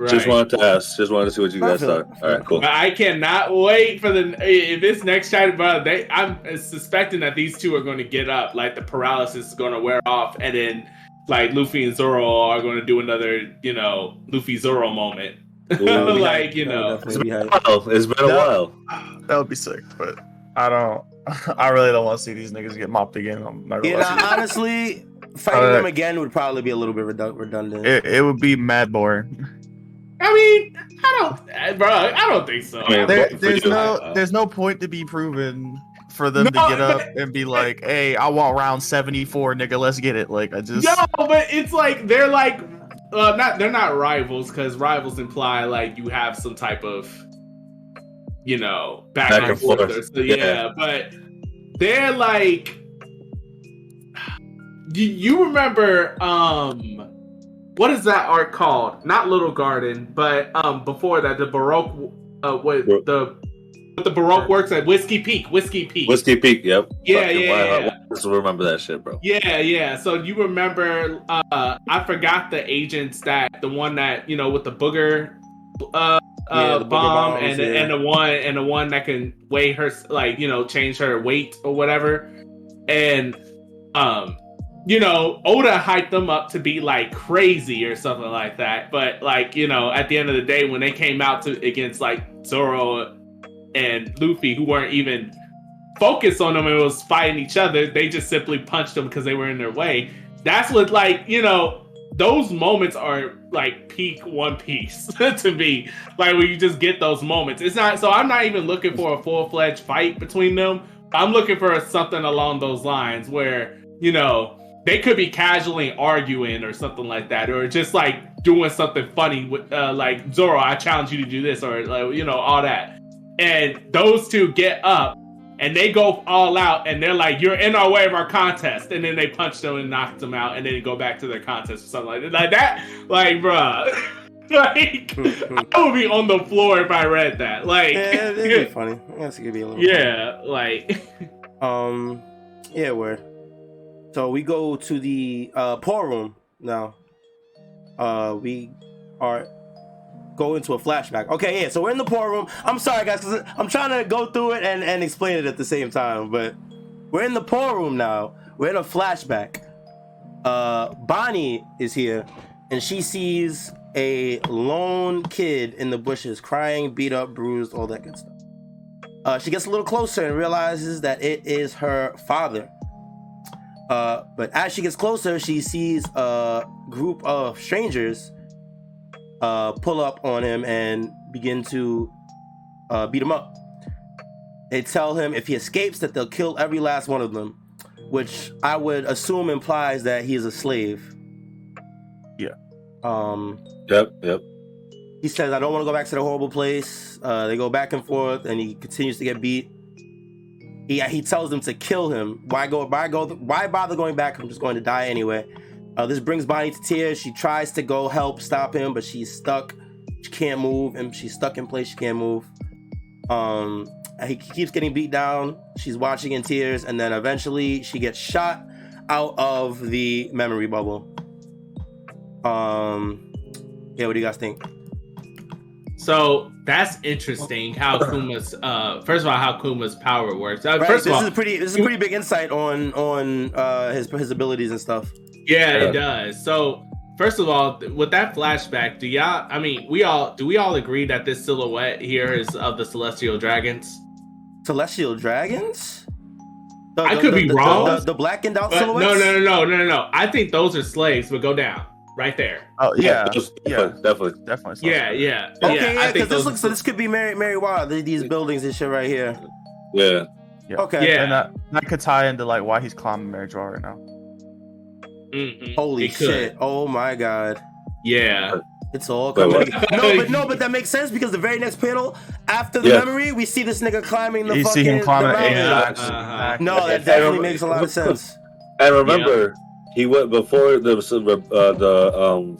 Right. Just wanted to ask. Just wanted to see what you guys thought. All right, cool. But I cannot wait for the if this next chapter, bro. They, I'm suspecting that these two are going to get up, like the paralysis is going to wear off, and then like Luffy and Zoro are going to do another, you know, Luffy Zoro moment. Ooh. like you That would know, definitely be hype. Wow, it's been a No. while. That would be sick, but I don't. I really don't want to see these niggas get mopped again. I'm not gonna Yeah, lie. honestly, fighting Uh, them again would probably be a little bit redundant. it, it would be mad boring. I mean, I don't, eh, bro. I don't think so. I mean, There, there's you. no there's no point to be proven for them to get up and be like, "Hey, I want round 74, nigga. Let's get it." Like I just no, but it's like they're like, uh, not they're not rivals because rivals imply like you have some type of, you know, back, Back and and forth. forth. so, yeah. Yeah. but they're like, you, you remember um, what is that art called? Not Little Garden, but um, before that, the Baroque, uh, what Bro- the. what The Baroque works at Whiskey Peak. Whiskey Peak. Whiskey Peak. Yep. Yeah, Fucking yeah, wow. yeah. Just remember that shit, bro. Yeah, yeah. So you remember? Uh, I forgot the agents that the one that you know with the booger, uh, uh, bomb, bombs, and the, yeah. and the one and the one that can weigh her like you know change her weight or whatever, and um, you know Oda hyped them up to be like crazy or something like that. But like you know at the end of the day when they came out to against like Zoro and Luffy who weren't even focused on them and was fighting each other. They just simply punched them because they were in their way. That's what, like, you know, those moments are like peak One Piece to me. Like, when you just get those moments. It's not, so I'm not even looking for a full fledged fight between them. I'm looking for something along those lines where, you know, they could be casually arguing or something like that, or just like doing something funny with, uh, like, Zoro, I challenge you to do this, or, like, you know, all that. And those two get up and they go all out and they're like, "You're in our way of our contest," and then they punch them and knock them out, and then go back to their contest or something like that. Like that, like, bruh. like, I would be on the floor if I read that. Like, yeah, it'd be funny. I guess it could be a little. funny. Yeah, like, Um, yeah, word. So we go to the uh pour room now. Uh, we are go into a flashback. Okay, yeah. So we're in the pour room. I'm sorry, guys, because I'm trying to go through it and and explain it at the same time. But we're in the pour room now. We're in a flashback. Uh, Bonnie is here, and she sees a lone kid in the bushes, crying, beat up, bruised, all that good stuff. Uh, she gets a little closer and realizes that it is her father. Uh, but as she gets closer, she sees a group of strangers uh, pull up on him and begin to uh, beat him up. They tell him if he escapes that they'll kill every last one of them, which I would assume implies that he is a slave. Yeah. Um, Yep. Yep. he says, I don't want to go back to the horrible place. Uh, they go back and forth, and he continues to get beat. He, he tells them to kill him. Why go? Why go? Why bother going back? I'm just going to die anyway. Uh, this brings Bonnie to tears. She tries to go help stop him, but she's stuck. She can't move, and she's stuck in place. She can't move. Um, he keeps getting beat down. She's watching in tears, and then eventually she gets shot out of the memory bubble. Um, yeah, what do you guys think? So that's interesting how Kuma's. Uh, first of all, how Kuma's power works. Uh, Right, first this of all, is a pretty this is a pretty big insight on on uh his his abilities and stuff. Yeah, Yeah. it does. So, first of all, th- with that flashback, do y'all? I mean, we all do. We all agree that this silhouette here is of the celestial dragons. Celestial dragons? The, I the- could the- be the- wrong. The, the blackened out But no, silhouettes. no, no, no, no, no, no. I think those are slaves. But go down right there. Oh yeah, Definitely. yeah, Definitely. definitely. Yeah, yeah, Okay, yeah. yeah, because this looks so. This could be Mary Mary Wild. th- These buildings and shit right here. Yeah. Yeah. Okay. Yeah. And that, that could tie into like why he's climbing Mary Geoise right now. Mhm. Holy It could. shit! Oh my god. Yeah. It's all Wait, coming. no, but no, but that makes sense because the very next panel after the Yeah. memory, we see this nigga climbing the you fucking. see him climbing. Yeah. Uh-huh. No, that Yeah, definitely makes a lot of sense. And remember, he went before the uh, the um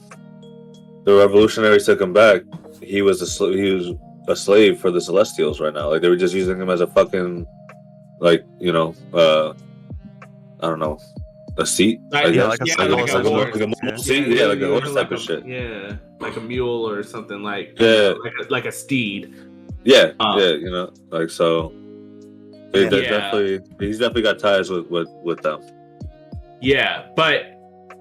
the revolutionaries took him back. He was a sl- he was a slave for the Celestials right now. Like they were just using him as a fucking like you know uh I don't know a seat. Like- yeah, like a Yeah, cycle, like a horse. like a mobile Yeah. seat. Yeah, like a horse like type of shit. Yeah, like a mule or something like Yeah. like a, like a steed. Yeah, Uh, yeah, you know, like so. They, they Yeah. definitely, he's definitely got ties with with with them. Yeah, but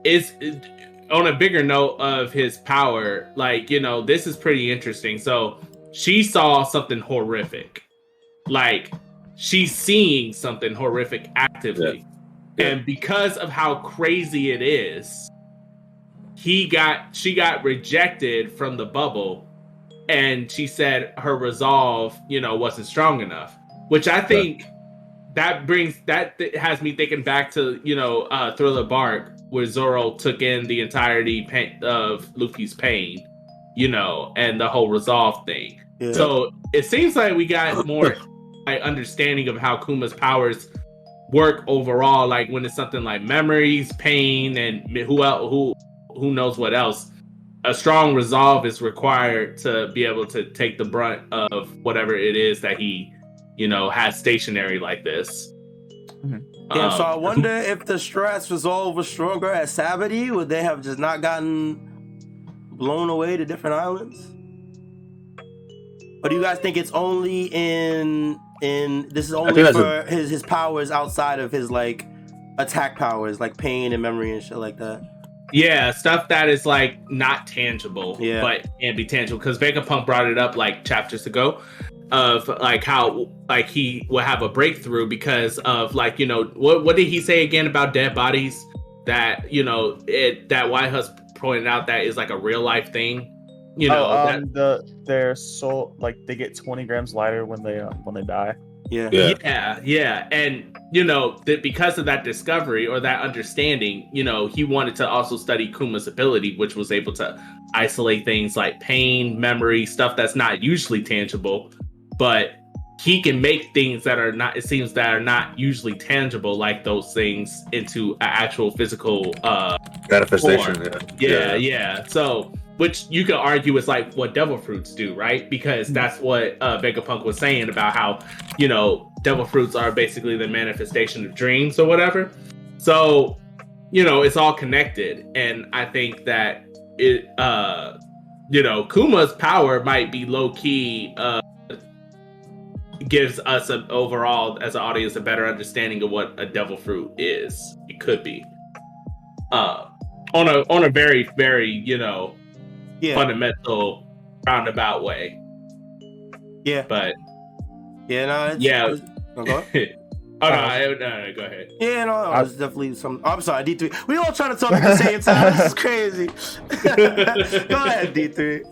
it's it- on a bigger note of his power. Like you know, this is pretty interesting. So she saw something horrific, like she's seeing something horrific actively, Yeah. and because of how crazy it is, he got she got rejected from the bubble, and she said her resolve, you know, wasn't strong enough. Which I think that brings that th- has me thinking back to you know uh thriller bark where zoro took in the entirety pain of luffy's pain you know and the whole resolve thing Yeah. so it seems like we got more like understanding of how kuma's powers work overall like when it's something like memories pain and who else who who knows what else a strong resolve is required to be able to take the brunt of whatever it is that he you know has stationary like this Mhm. Damn, so I Um, wonder if the stress was all was stronger at Sabaody, would they have just not gotten blown away to different islands? Or do you guys think it's only in in this is only think that's for his his powers outside of his like attack powers, like pain and memory and shit like that? Yeah, stuff that is like not tangible, Yeah. but can be tangible. Because Vegapunk brought it up like chapters ago, of like how like he will have a breakthrough because of like you know what what did he say again about dead bodies that you know it that Whitehouse pointed out that is like a real life thing, you know oh, that um, the their soul like they get 20 grams lighter when they um, when they die. Yeah. Yeah, Yeah, yeah, and you know that because of that discovery or that understanding, you know, he wanted to also study Kuma's ability, which was able to isolate things like pain, memory, stuff that's not usually tangible, but he can make things that are not. It seems that are not usually tangible, like those things, into an actual physical uh, manifestation. Form. Yeah, yeah, yeah. So, which you could argue is like what devil fruits do, right? Because that's what uh, Vegapunk was saying about how, you know, devil fruits are basically the manifestation of dreams or whatever. So, you know, it's all connected, and I think that it, uh, you know, Kuma's power might be low key. Uh, gives us a, overall as an audience a better understanding of what a devil fruit is it could be uh on a on a very very you know Yeah. fundamental roundabout way Yeah. but Yeah, no, it's, Yeah. it's-. oh no, I, no, no go ahead Yeah, no, no, I- it's definitely some. I'm sorry, D three. We all trying to talk at the same time. This is crazy. Go ahead, D three.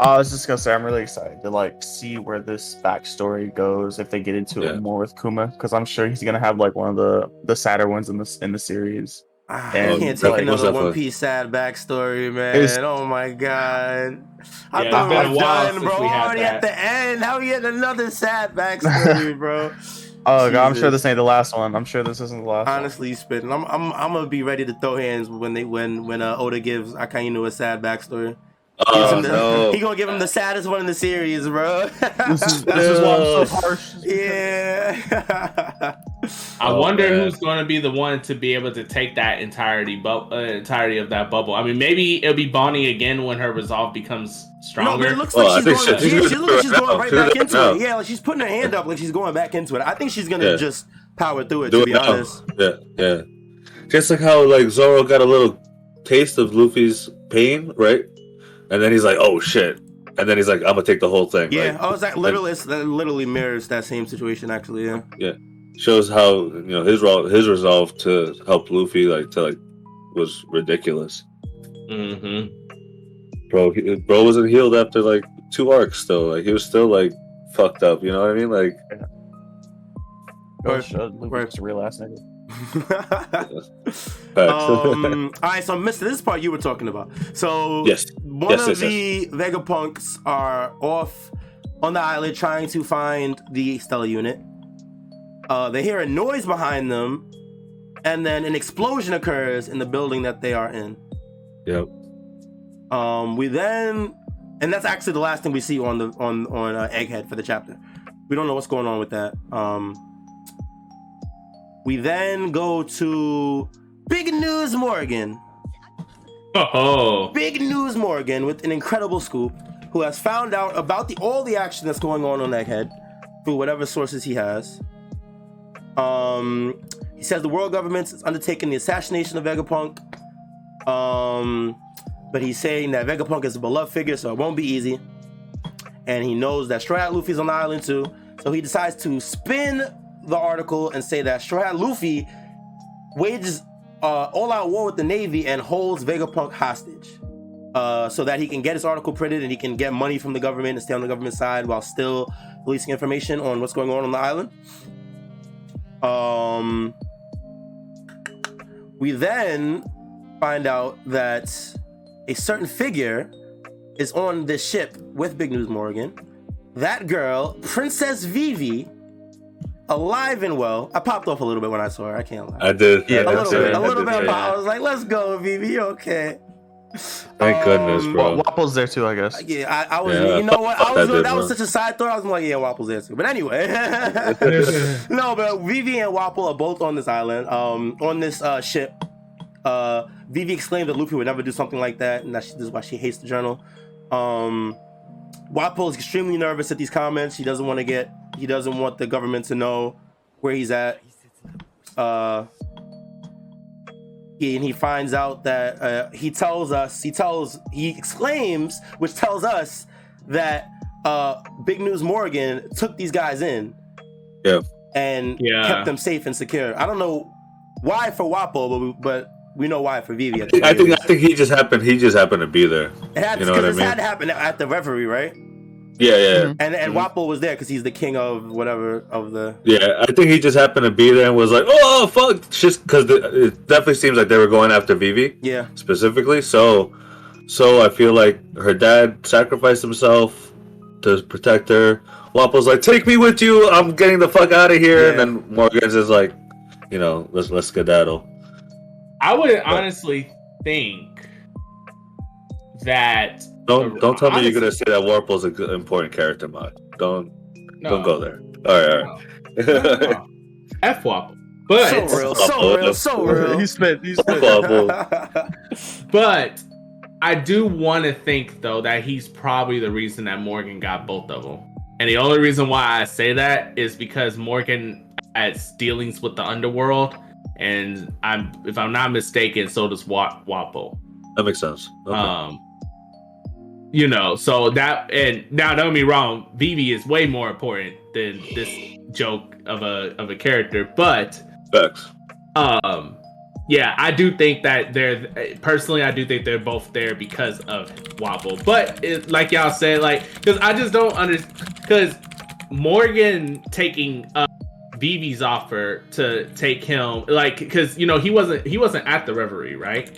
I was just gonna say I'm really excited to like see where this backstory goes if they get into Yeah. it more with Kuma because I'm sure he's gonna have like one of the the sadder ones in this in the series. Ah, I And, can't take like, another One for? Piece sad backstory, man. It's- oh my god. I Yeah, thought it's we a was done, bro. we had Already at the end. How we getting another sad backstory, bro? Oh god, I'm sure this ain't the last one. I'm sure this isn't the last. one. Honestly spitting, I'm I'm I'm gonna be ready to throw hands when they when when uh, Oda gives Akainu a sad backstory. Gives Oh the- no! He gonna give him the saddest one in the series, bro. This is this is why I'm so harsh. yeah. I Oh, wonder man. who's going to be the one to be able to take that entirety bu- uh, entirety of that bubble. I mean, maybe it'll be Bonnie again when her resolve becomes No, stronger. but it looks like I she's going. she- She, she looks like she's right going right back into now. it. Yeah, like she's putting her hand up, like she's going back into it. I think she's gonna Yeah. just power through it. Do to it be now. honest. Yeah, yeah. Just like how like Zoro got a little taste of Luffy's pain, right? And then he's like, "Oh shit!" And then he's like, "I'm gonna take the whole thing." Yeah, Like, I was like, literally, it's, that literally mirrors that same situation. Actually, yeah. Yeah, shows how you know his ro- his resolve to help Luffy like to like was ridiculous. Mm-hmm. Bro, he, bro wasn't healed after like two arcs. Still, like he was still like fucked up. You know what I mean? Like Or- should. Luke or- is a real ass nigga. Um, all right, so Mister, this part you were talking about. So Yes. one Yes, of yes, the Vegapunks are off on the island trying to find the Stellar unit. Uh, they hear a noise behind them, and then an explosion occurs in the building that they are in. yep. Um, we then, and that's actually the last thing we see on the on on uh, Egghead for the chapter. We don't know what's going on with that. Um, we then go to Big News Morgan. Oh, Big News Morgan with an incredible scoop, who has found out about the all the action that's going on on Egghead through whatever sources he has. Um, he says the world government is undertaking the assassination of Vegapunk. Um, but he's saying that Vegapunk is a beloved figure, so it won't be easy. And he knows that Straw Hat Luffy's on the island too, so he decides to spin the article and say that Straw Hat Luffy wages uh, all-out war with the Navy and holds Vegapunk hostage, uh, so that he can get his article printed and he can get money from the government and stay on the government side while still releasing information on what's going on on the island. Um, we then find out that a certain figure is on this ship with Big News Morgan. That girl, Princess Vivi, alive and well. I popped off a little bit when I saw her. I can't lie. I did. Yeah, a I little bit, A little bit. of yeah. I was like, "Let's go, Vivi. You okay?" Thank goodness, Um, bro. Wapol's there too, I guess. Yeah, I, I was. Yeah, you know what? I was. that that was such a side thought. I was like, "Yeah, Wapol's there too." But anyway, no, but Vivi and Wapol are both on this island, um, on this uh, ship. Uh, Vivi exclaimed that Luffy would never do something like that, and that she, this is why she hates the journal. Um, Wapol is extremely nervous at these comments. He doesn't want to get. He doesn't want the government to know where he's at. Uh, he, and he finds out that uh, he tells us. He tells. He exclaims, which tells us that uh, Big News Morgan took these guys in. Yeah. And Yeah. kept them safe and secure. I don't know why for Wapol, but we, but we know why for Vivi. I think, I think I think he just happened. He just happened to be there. it had you to, know what I this had to happen at the Reverie, right? Yeah, yeah, Mhm. And and Mhm. Wapol was there because he's the king of whatever of the. yeah. I think he just happened to be there and was like, "Oh fuck!" Just because it definitely seems like they were going after Vivi Yeah, specifically. So, so I feel like her dad sacrificed himself to protect her. Wapol's like, "Take me with you. I'm getting the fuck out of here." Yeah. And then Morgan's is like, "You know, let's let's skedaddle." I would honestly think that Don't don't tell me you're gonna say that Wapol's a good, important character, mod. Don't no, don't go there. All right, all right. no, no. F Wapol. But so real, so real, so real. he spent, He spit. Wapol. but I do want to think though that he's probably the reason that Morgan got both of them. And the only reason why I say that is because Morgan has dealings with the underworld, and I'm if I'm not mistaken, so does Wa- Wapol. That makes sense. Okay. Um, you know, so that and now don't get me wrong, Vivi is way more important than this joke of a of a character, but Facts. um yeah i do think that they're personally i do think they're both there because of Wapol but it, like y'all said like because i just don't understand because morgan taking uh Vivi's offer to take him like because you know he wasn't he wasn't at the reverie right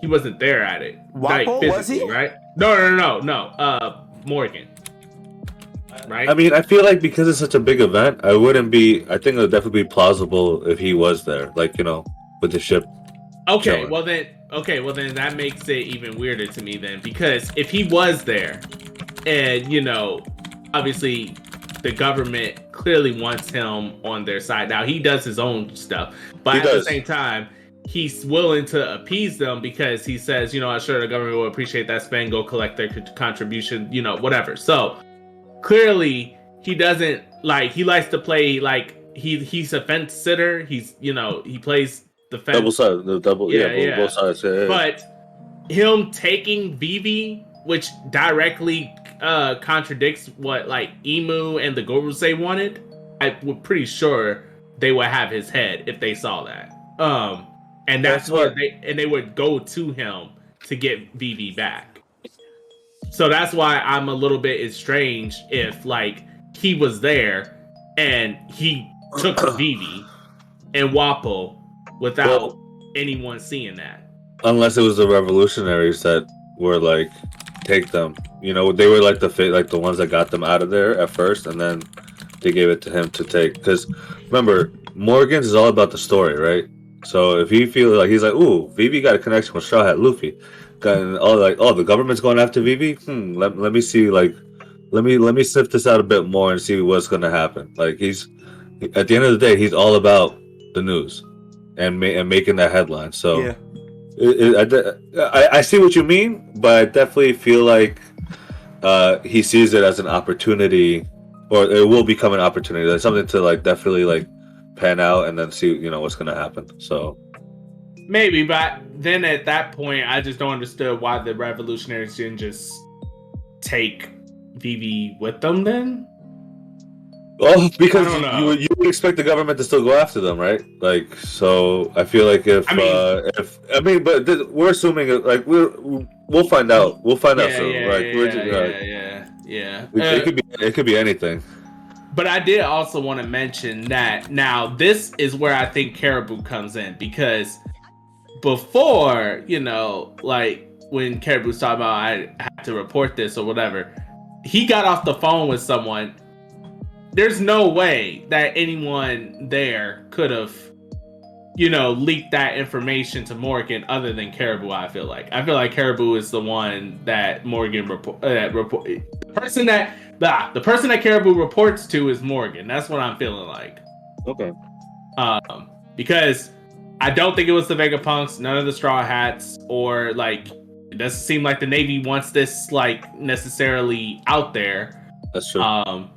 he wasn't there at it like, Wapol, was he? right no no no no no uh morgan right I mean, I feel like because it's such a big event, I wouldn't be. I think it would definitely be plausible if he was there, like you know, with the ship. Okay, chilling. well then, okay, well then that makes it even weirder to me then because if he was there, and you know, obviously the government clearly wants him on their side. Now he does his own stuff, but He at does. the same time, he's willing to appease them because he says, you know, I'm sure the government will appreciate that spend, go collect their contribution, you know, whatever. So clearly he doesn't like he likes to play like he he's a fence sitter. He's you know he plays the fence Double side, the double, Yeah, yeah, both, yeah. both sides. Yeah, yeah. but him taking Vivi, which directly uh contradicts what like Imu and the Gorosei wanted, I was pretty sure they would have his head if they saw that. Um and that's, That's where what- they and they would go to him to get Vivi back. So that's why I'm a little bit estranged if like he was there and he took Vivi and Wapol without anyone seeing that. Unless it was the revolutionaries that were like, take them. You know, they were like the like the ones that got them out of there at first, and then they gave it to him to take. Because remember, Morgan's is all about the story, right? So if he feels like he's like, ooh, Vivi got a connection with Straw Hat Luffy, got and all like, oh, the government's going after Vivi. Hmm, let, let me see, like, let me let me sift this out a bit more and see what's gonna happen. Like he's at the end of the day, he's all about the news and ma- and making that headline. So Yeah. it, it, I, I, I see what you mean, but I definitely feel like uh, he sees it as an opportunity, or it will become an opportunity, like something to like definitely like pan out and then see you know what's gonna happen. So Maybe, but then at that point, I just don't understand why the revolutionaries didn't just take Vivi with them. Then well, because I don't know. you you would expect the government to still go after them, right? Like so, I feel like if I mean- uh, if I mean, but th- we're assuming uh, like we're we'll find out. We'll find out yeah, soon. yeah, Like yeah, we're yeah, just, yeah, yeah, yeah. it, Uh, it could be it could be anything. But I did also want to mention that now this is where I think Caribou comes in because before, you know, like when Caribou's talking about I had to report this or whatever, he got off the phone with someone. There's no way that anyone there could have, you know, leaked that information to Morgan other than Caribou. I feel like I feel like Caribou is the one that Morgan report. Uh, report the person that Bah, the person that Caribou reports to is Morgan. That's what I'm feeling like. Okay. Um, because I don't think it was the Vegapunks, none of the Straw Hats, or like it doesn't seem like the Navy wants this like necessarily out there. That's true. Um,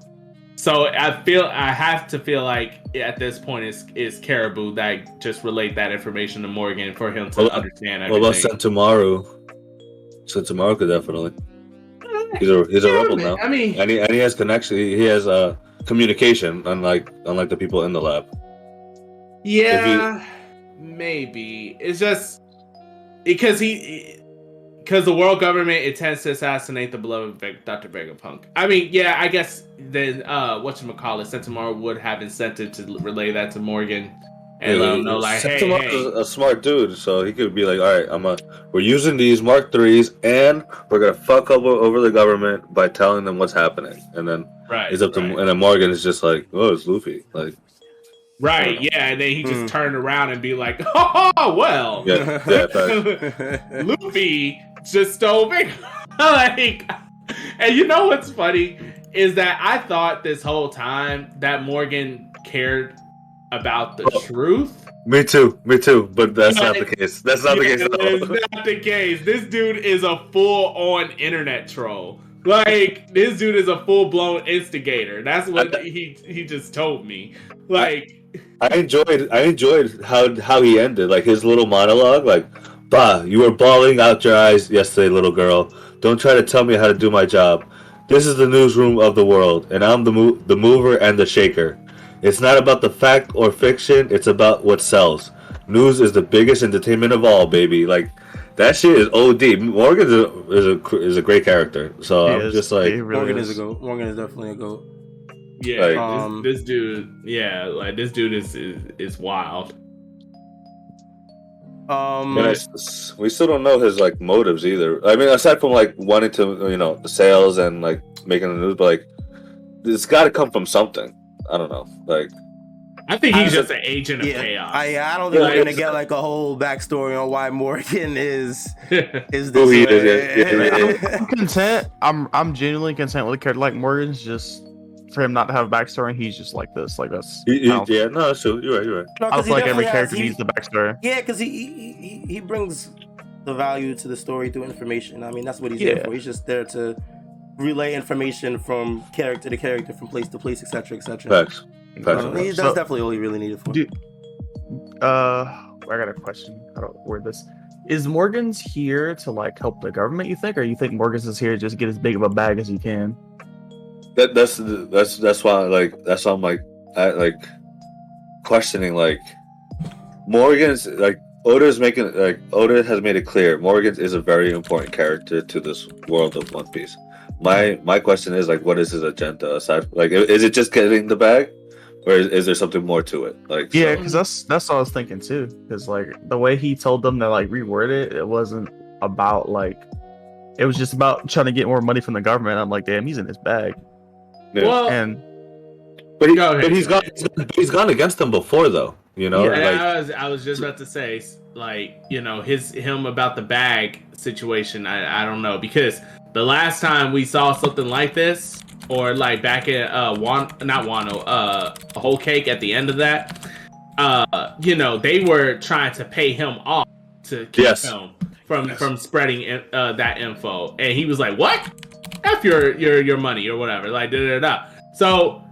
so I feel I have to feel like at this point is is Caribou that just relate that information to Morgan for him to Well, understand what about everything. Sentomaru? Sentomaru could definitely. He's a he's a rebel now, I mean, and he and he has connection. He he has uh communication, unlike unlike the people in the lab. Yeah, maybe. It's just because he, because the world government intends to assassinate the beloved Dr. Vegapunk. I mean, yeah, I guess then uh, what you call it, Sentinel would have incentive to relay that to Morgan and let him know, like, hey, Sentomaru hey. is a smart dude, so he could be like, "All right, I'm a we're using these Mark threes, and we're gonna fuck over over the government by telling them what's happening." And then right, it's up to right. and then Morgan is just like, "Oh, it's Luffy." Like, right, yeah, and then he just Hmm. turned around and be like, oh well, yeah, yeah, fact. Luffy just stole Vega. like, and you know what's funny is that I thought this whole time that Morgan cared about the Oh. truth. me too, me too. But that's Yeah, not the case. That's not the case at all. is not the case. This dude is a full-on internet troll. Like this dude is a full-blown instigator. That's what he he just told me. Like, I enjoyed I enjoyed how how he ended, like his little monologue, like, "Bah, you were bawling out your eyes yesterday, little girl. Don't try to tell me how to do my job. This is the newsroom of the world, and I'm the mo- the mover and the shaker. It's not about the fact or fiction; it's about what sells. News is the biggest entertainment of all, baby. Like." That shit is OD. Morgan is a, is a is a great character, so He I'm is. just like, really Morgan is a goat. Morgan is definitely a goat. yeah, Like- this, Um, this dude, yeah, like this dude is is, is wild. Um, And I s- we still don't know his like motives either. I mean, aside from like wanting to, you know, the sales and like making the news, but like it's got to come from something. I don't know. Like, I think he's I- just an agent of yeah, chaos. I, I don't think Like- we're gonna get like a whole backstory on why Morgan is is Who this he way. is, yeah, I'm content. I'm I'm genuinely content with a character like Morgan's. Just for him not to have a backstory, he's just like this. Like that's. he- he- how- yeah, no, that's true. You're right. You're right. No, I 'cause feel like every definitely has- character he- needs the backstory. Yeah, because he, he he he brings the value to the story through information. I mean, that's what he's Yeah. there for. He's just there to relay information from character to character, from place to place, etc., etc. Facts. Uh, Facts. he- that's So- definitely all he really needed for. Do- Uh, I got a question. How to word this? Is Morgan's here to like help the government? You think, or you think Morgan's is here to just get as big of a bag as he can? That that's that's that's why like that's why I'm like I, like questioning like Morgan's like Oda's making like Oda has made it clear Morgan's is a very important character to this world of One Piece. My my question is like what is his agenda aside like is it just getting the bag or is, is there something more to it? Like, Yeah, so- because that's that's what I was thinking too. Because like the way he told them to like reword it, it wasn't about like it was just about trying to get more money from the government. I'm like, damn, he's in his bag. yeah. Well, And but, he, Go ahead, but he's go. He's gone- he's gone against them before, though. You know, Yeah. Yeah, like I was I was just about to say like you know his him about the bag situation. I I don't know because the last time we saw something like this or like back in uh Wan not Wano uh a whole cake at the end of that uh you know they were trying to pay him off to keep Yes. him from Yes. from spreading in- uh, that info and he was like what f your your your money or whatever like da da da so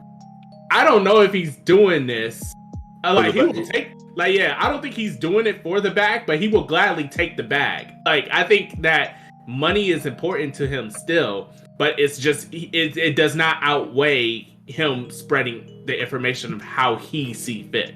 I don't know if he's doing this uh, like he will take like yeah i don't think he's doing it for the bag but he will gladly take the bag. Like i think that money is important to him still but it's just it, it does not outweigh him spreading the information of how he see fit.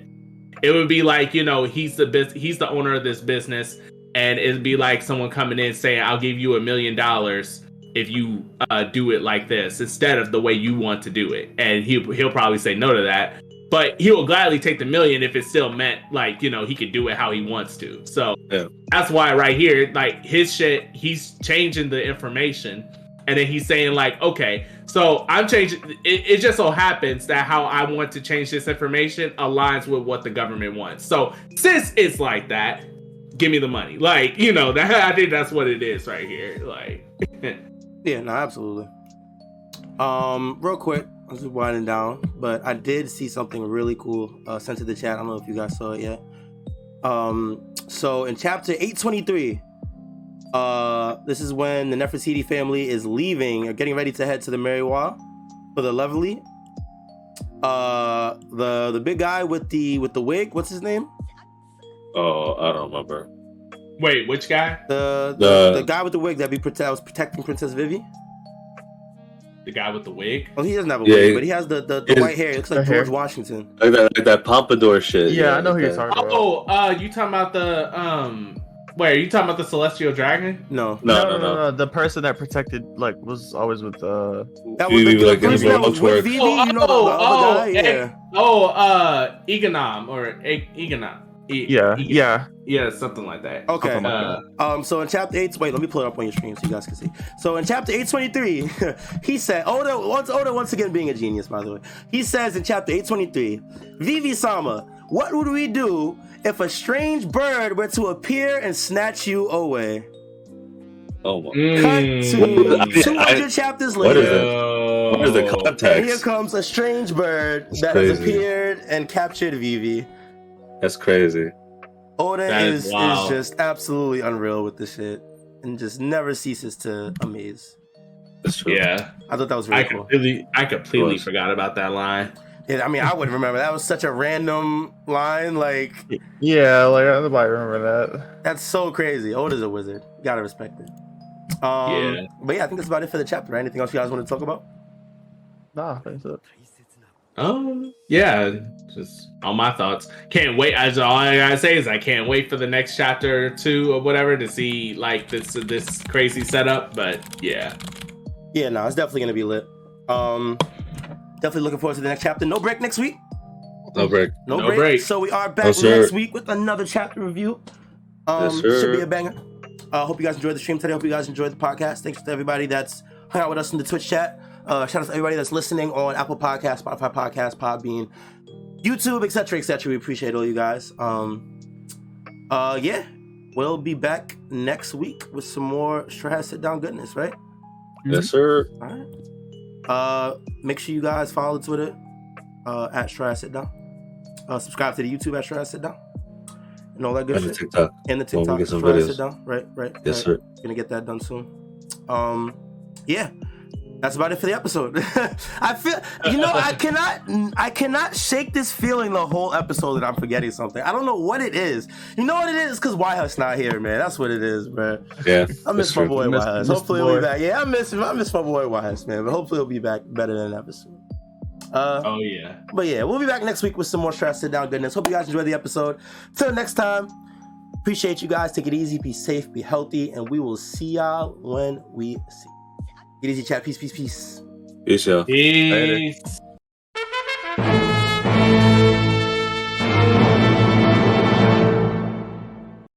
It would be like you know he's the bus- he's the owner of this business and it'd be like someone coming in saying i'll give you a million dollars if you uh, do it like this instead of the way you want to do it. And he, he'll probably say no to that but he will gladly take the million if it still meant like you know he could do it how he wants to. So Yeah. that's why right here like his shit he's changing the information. And then he's saying like okay so i'm changing it, it just so happens that how i want to change this information aligns with what the government wants. So since it's like that. Give me the money. Like you know that i think that's what it is right here. Like Yeah, no, absolutely. Um, real quick, I'm just winding down, but I did see something really cool uh, sent to the chat. I don't know if you guys saw it yet. Um, so in chapter 823, uh, this is when the Nefeltari family is leaving or getting ready to head to the Mary Geoise for the Lovely. Uh, the the big guy with the with the wig, what's his name? oh, I don't remember. wait which guy The the, The- the guy with the wig that be prote- that was protecting Princess Vivi. The guy with the wig Well, he doesn't have a Yeah, wig, he- but he has the the, the his- white hair. It looks like the hair. George Washington. Like that, like that pompadour shit. yeah, I know who like you're talking about. oh uh you talking about the um wait are you talking about the celestial dragon No, No, no, no. The person that protected like was always with uh that was the, like, person that was Roachwork. with Vivi. Oh, you know the, the oh, other guy. oh, Yeah. Oh, uh, Egonom or e- Egonom. Yeah yeah yeah, something like that. Okay. Like Uh, Um. So in chapter eight, wait, let me pull it up on your screen so you guys can see. So in chapter eight twenty three, he said, Oda once Oda once again being a genius, by the way. He says in chapter eight twenty three, Vivi Sama, what would we do if a strange bird were to appear and snatch you away? Oh my. Cut mm, to I- two hundred chapters What is later. it? What is the yo. And here comes a strange bird It's that has appeared and captured Vivi. That's crazy. Oda That is, is is just absolutely unreal with this shit and just never ceases to amaze. That's true. Yeah, I thought that was I really cool. completely, I completely forgot about that line. Yeah, I mean, I wouldn't remember. That was such a random line. Like, yeah like nobody remember that. that's so crazy. Oda's a wizard. Gotta respect it. Um, Yeah. But yeah, I think that's about it for the chapter. Right? Anything else you guys want to talk about? Nah, that's it. Um, yeah, just all my thoughts. Can't wait. As all I gotta say is I can't wait for the next chapter or two or whatever to see like this this crazy setup. But yeah, Yeah, no, it's definitely gonna be lit. Um, definitely looking forward to the next chapter. No break next week. No break. No, No break. break. So we are back No, next week with another chapter review. Um, Yes, sir. should be a banger. Uh, hope you guys enjoyed the stream today. Hope you guys enjoyed the podcast. Thanks to everybody that's hung out with us in the Twitch chat. Uh, shout out to everybody that's listening on Apple Podcast, Spotify Podcast, Podbean, YouTube, etc., etc. We appreciate all you guys. Um, uh, yeah, we'll be back next week with some more Straw Sit Down goodness, right? Yes, sir. All right. Uh, make sure you guys follow Twitter uh, at Straw Sit Down. Uh, subscribe to the YouTube at Straw Sit Down. And all that good And the. TikTok. And the Well, we TikTok get some videos. Sit Down. Right, right. Yes, right. sir. Gonna get that done soon. Um, yeah, that's about it for the episode. I feel, you know, I cannot, I cannot shake this feeling the whole episode that I'm forgetting something. I don't know what it is. You know what it is? Because Whitehouse not here, man. That's what it is, man. Yeah. I miss that's my boy Miss- Wise. Hopefully he'll be back. Yeah, I miss him. I miss my boy Wise, man. But hopefully he'll be back better than episode. Uh, oh yeah. but yeah, we'll be back next week with some more stress sit down goodness. Hope you guys enjoyed the episode. Till next time, appreciate you guys. Take it easy, be safe, be healthy, and we will see y'all when we see. Get easy, chat. Peace, peace, peace. Peace, y'all. Peace.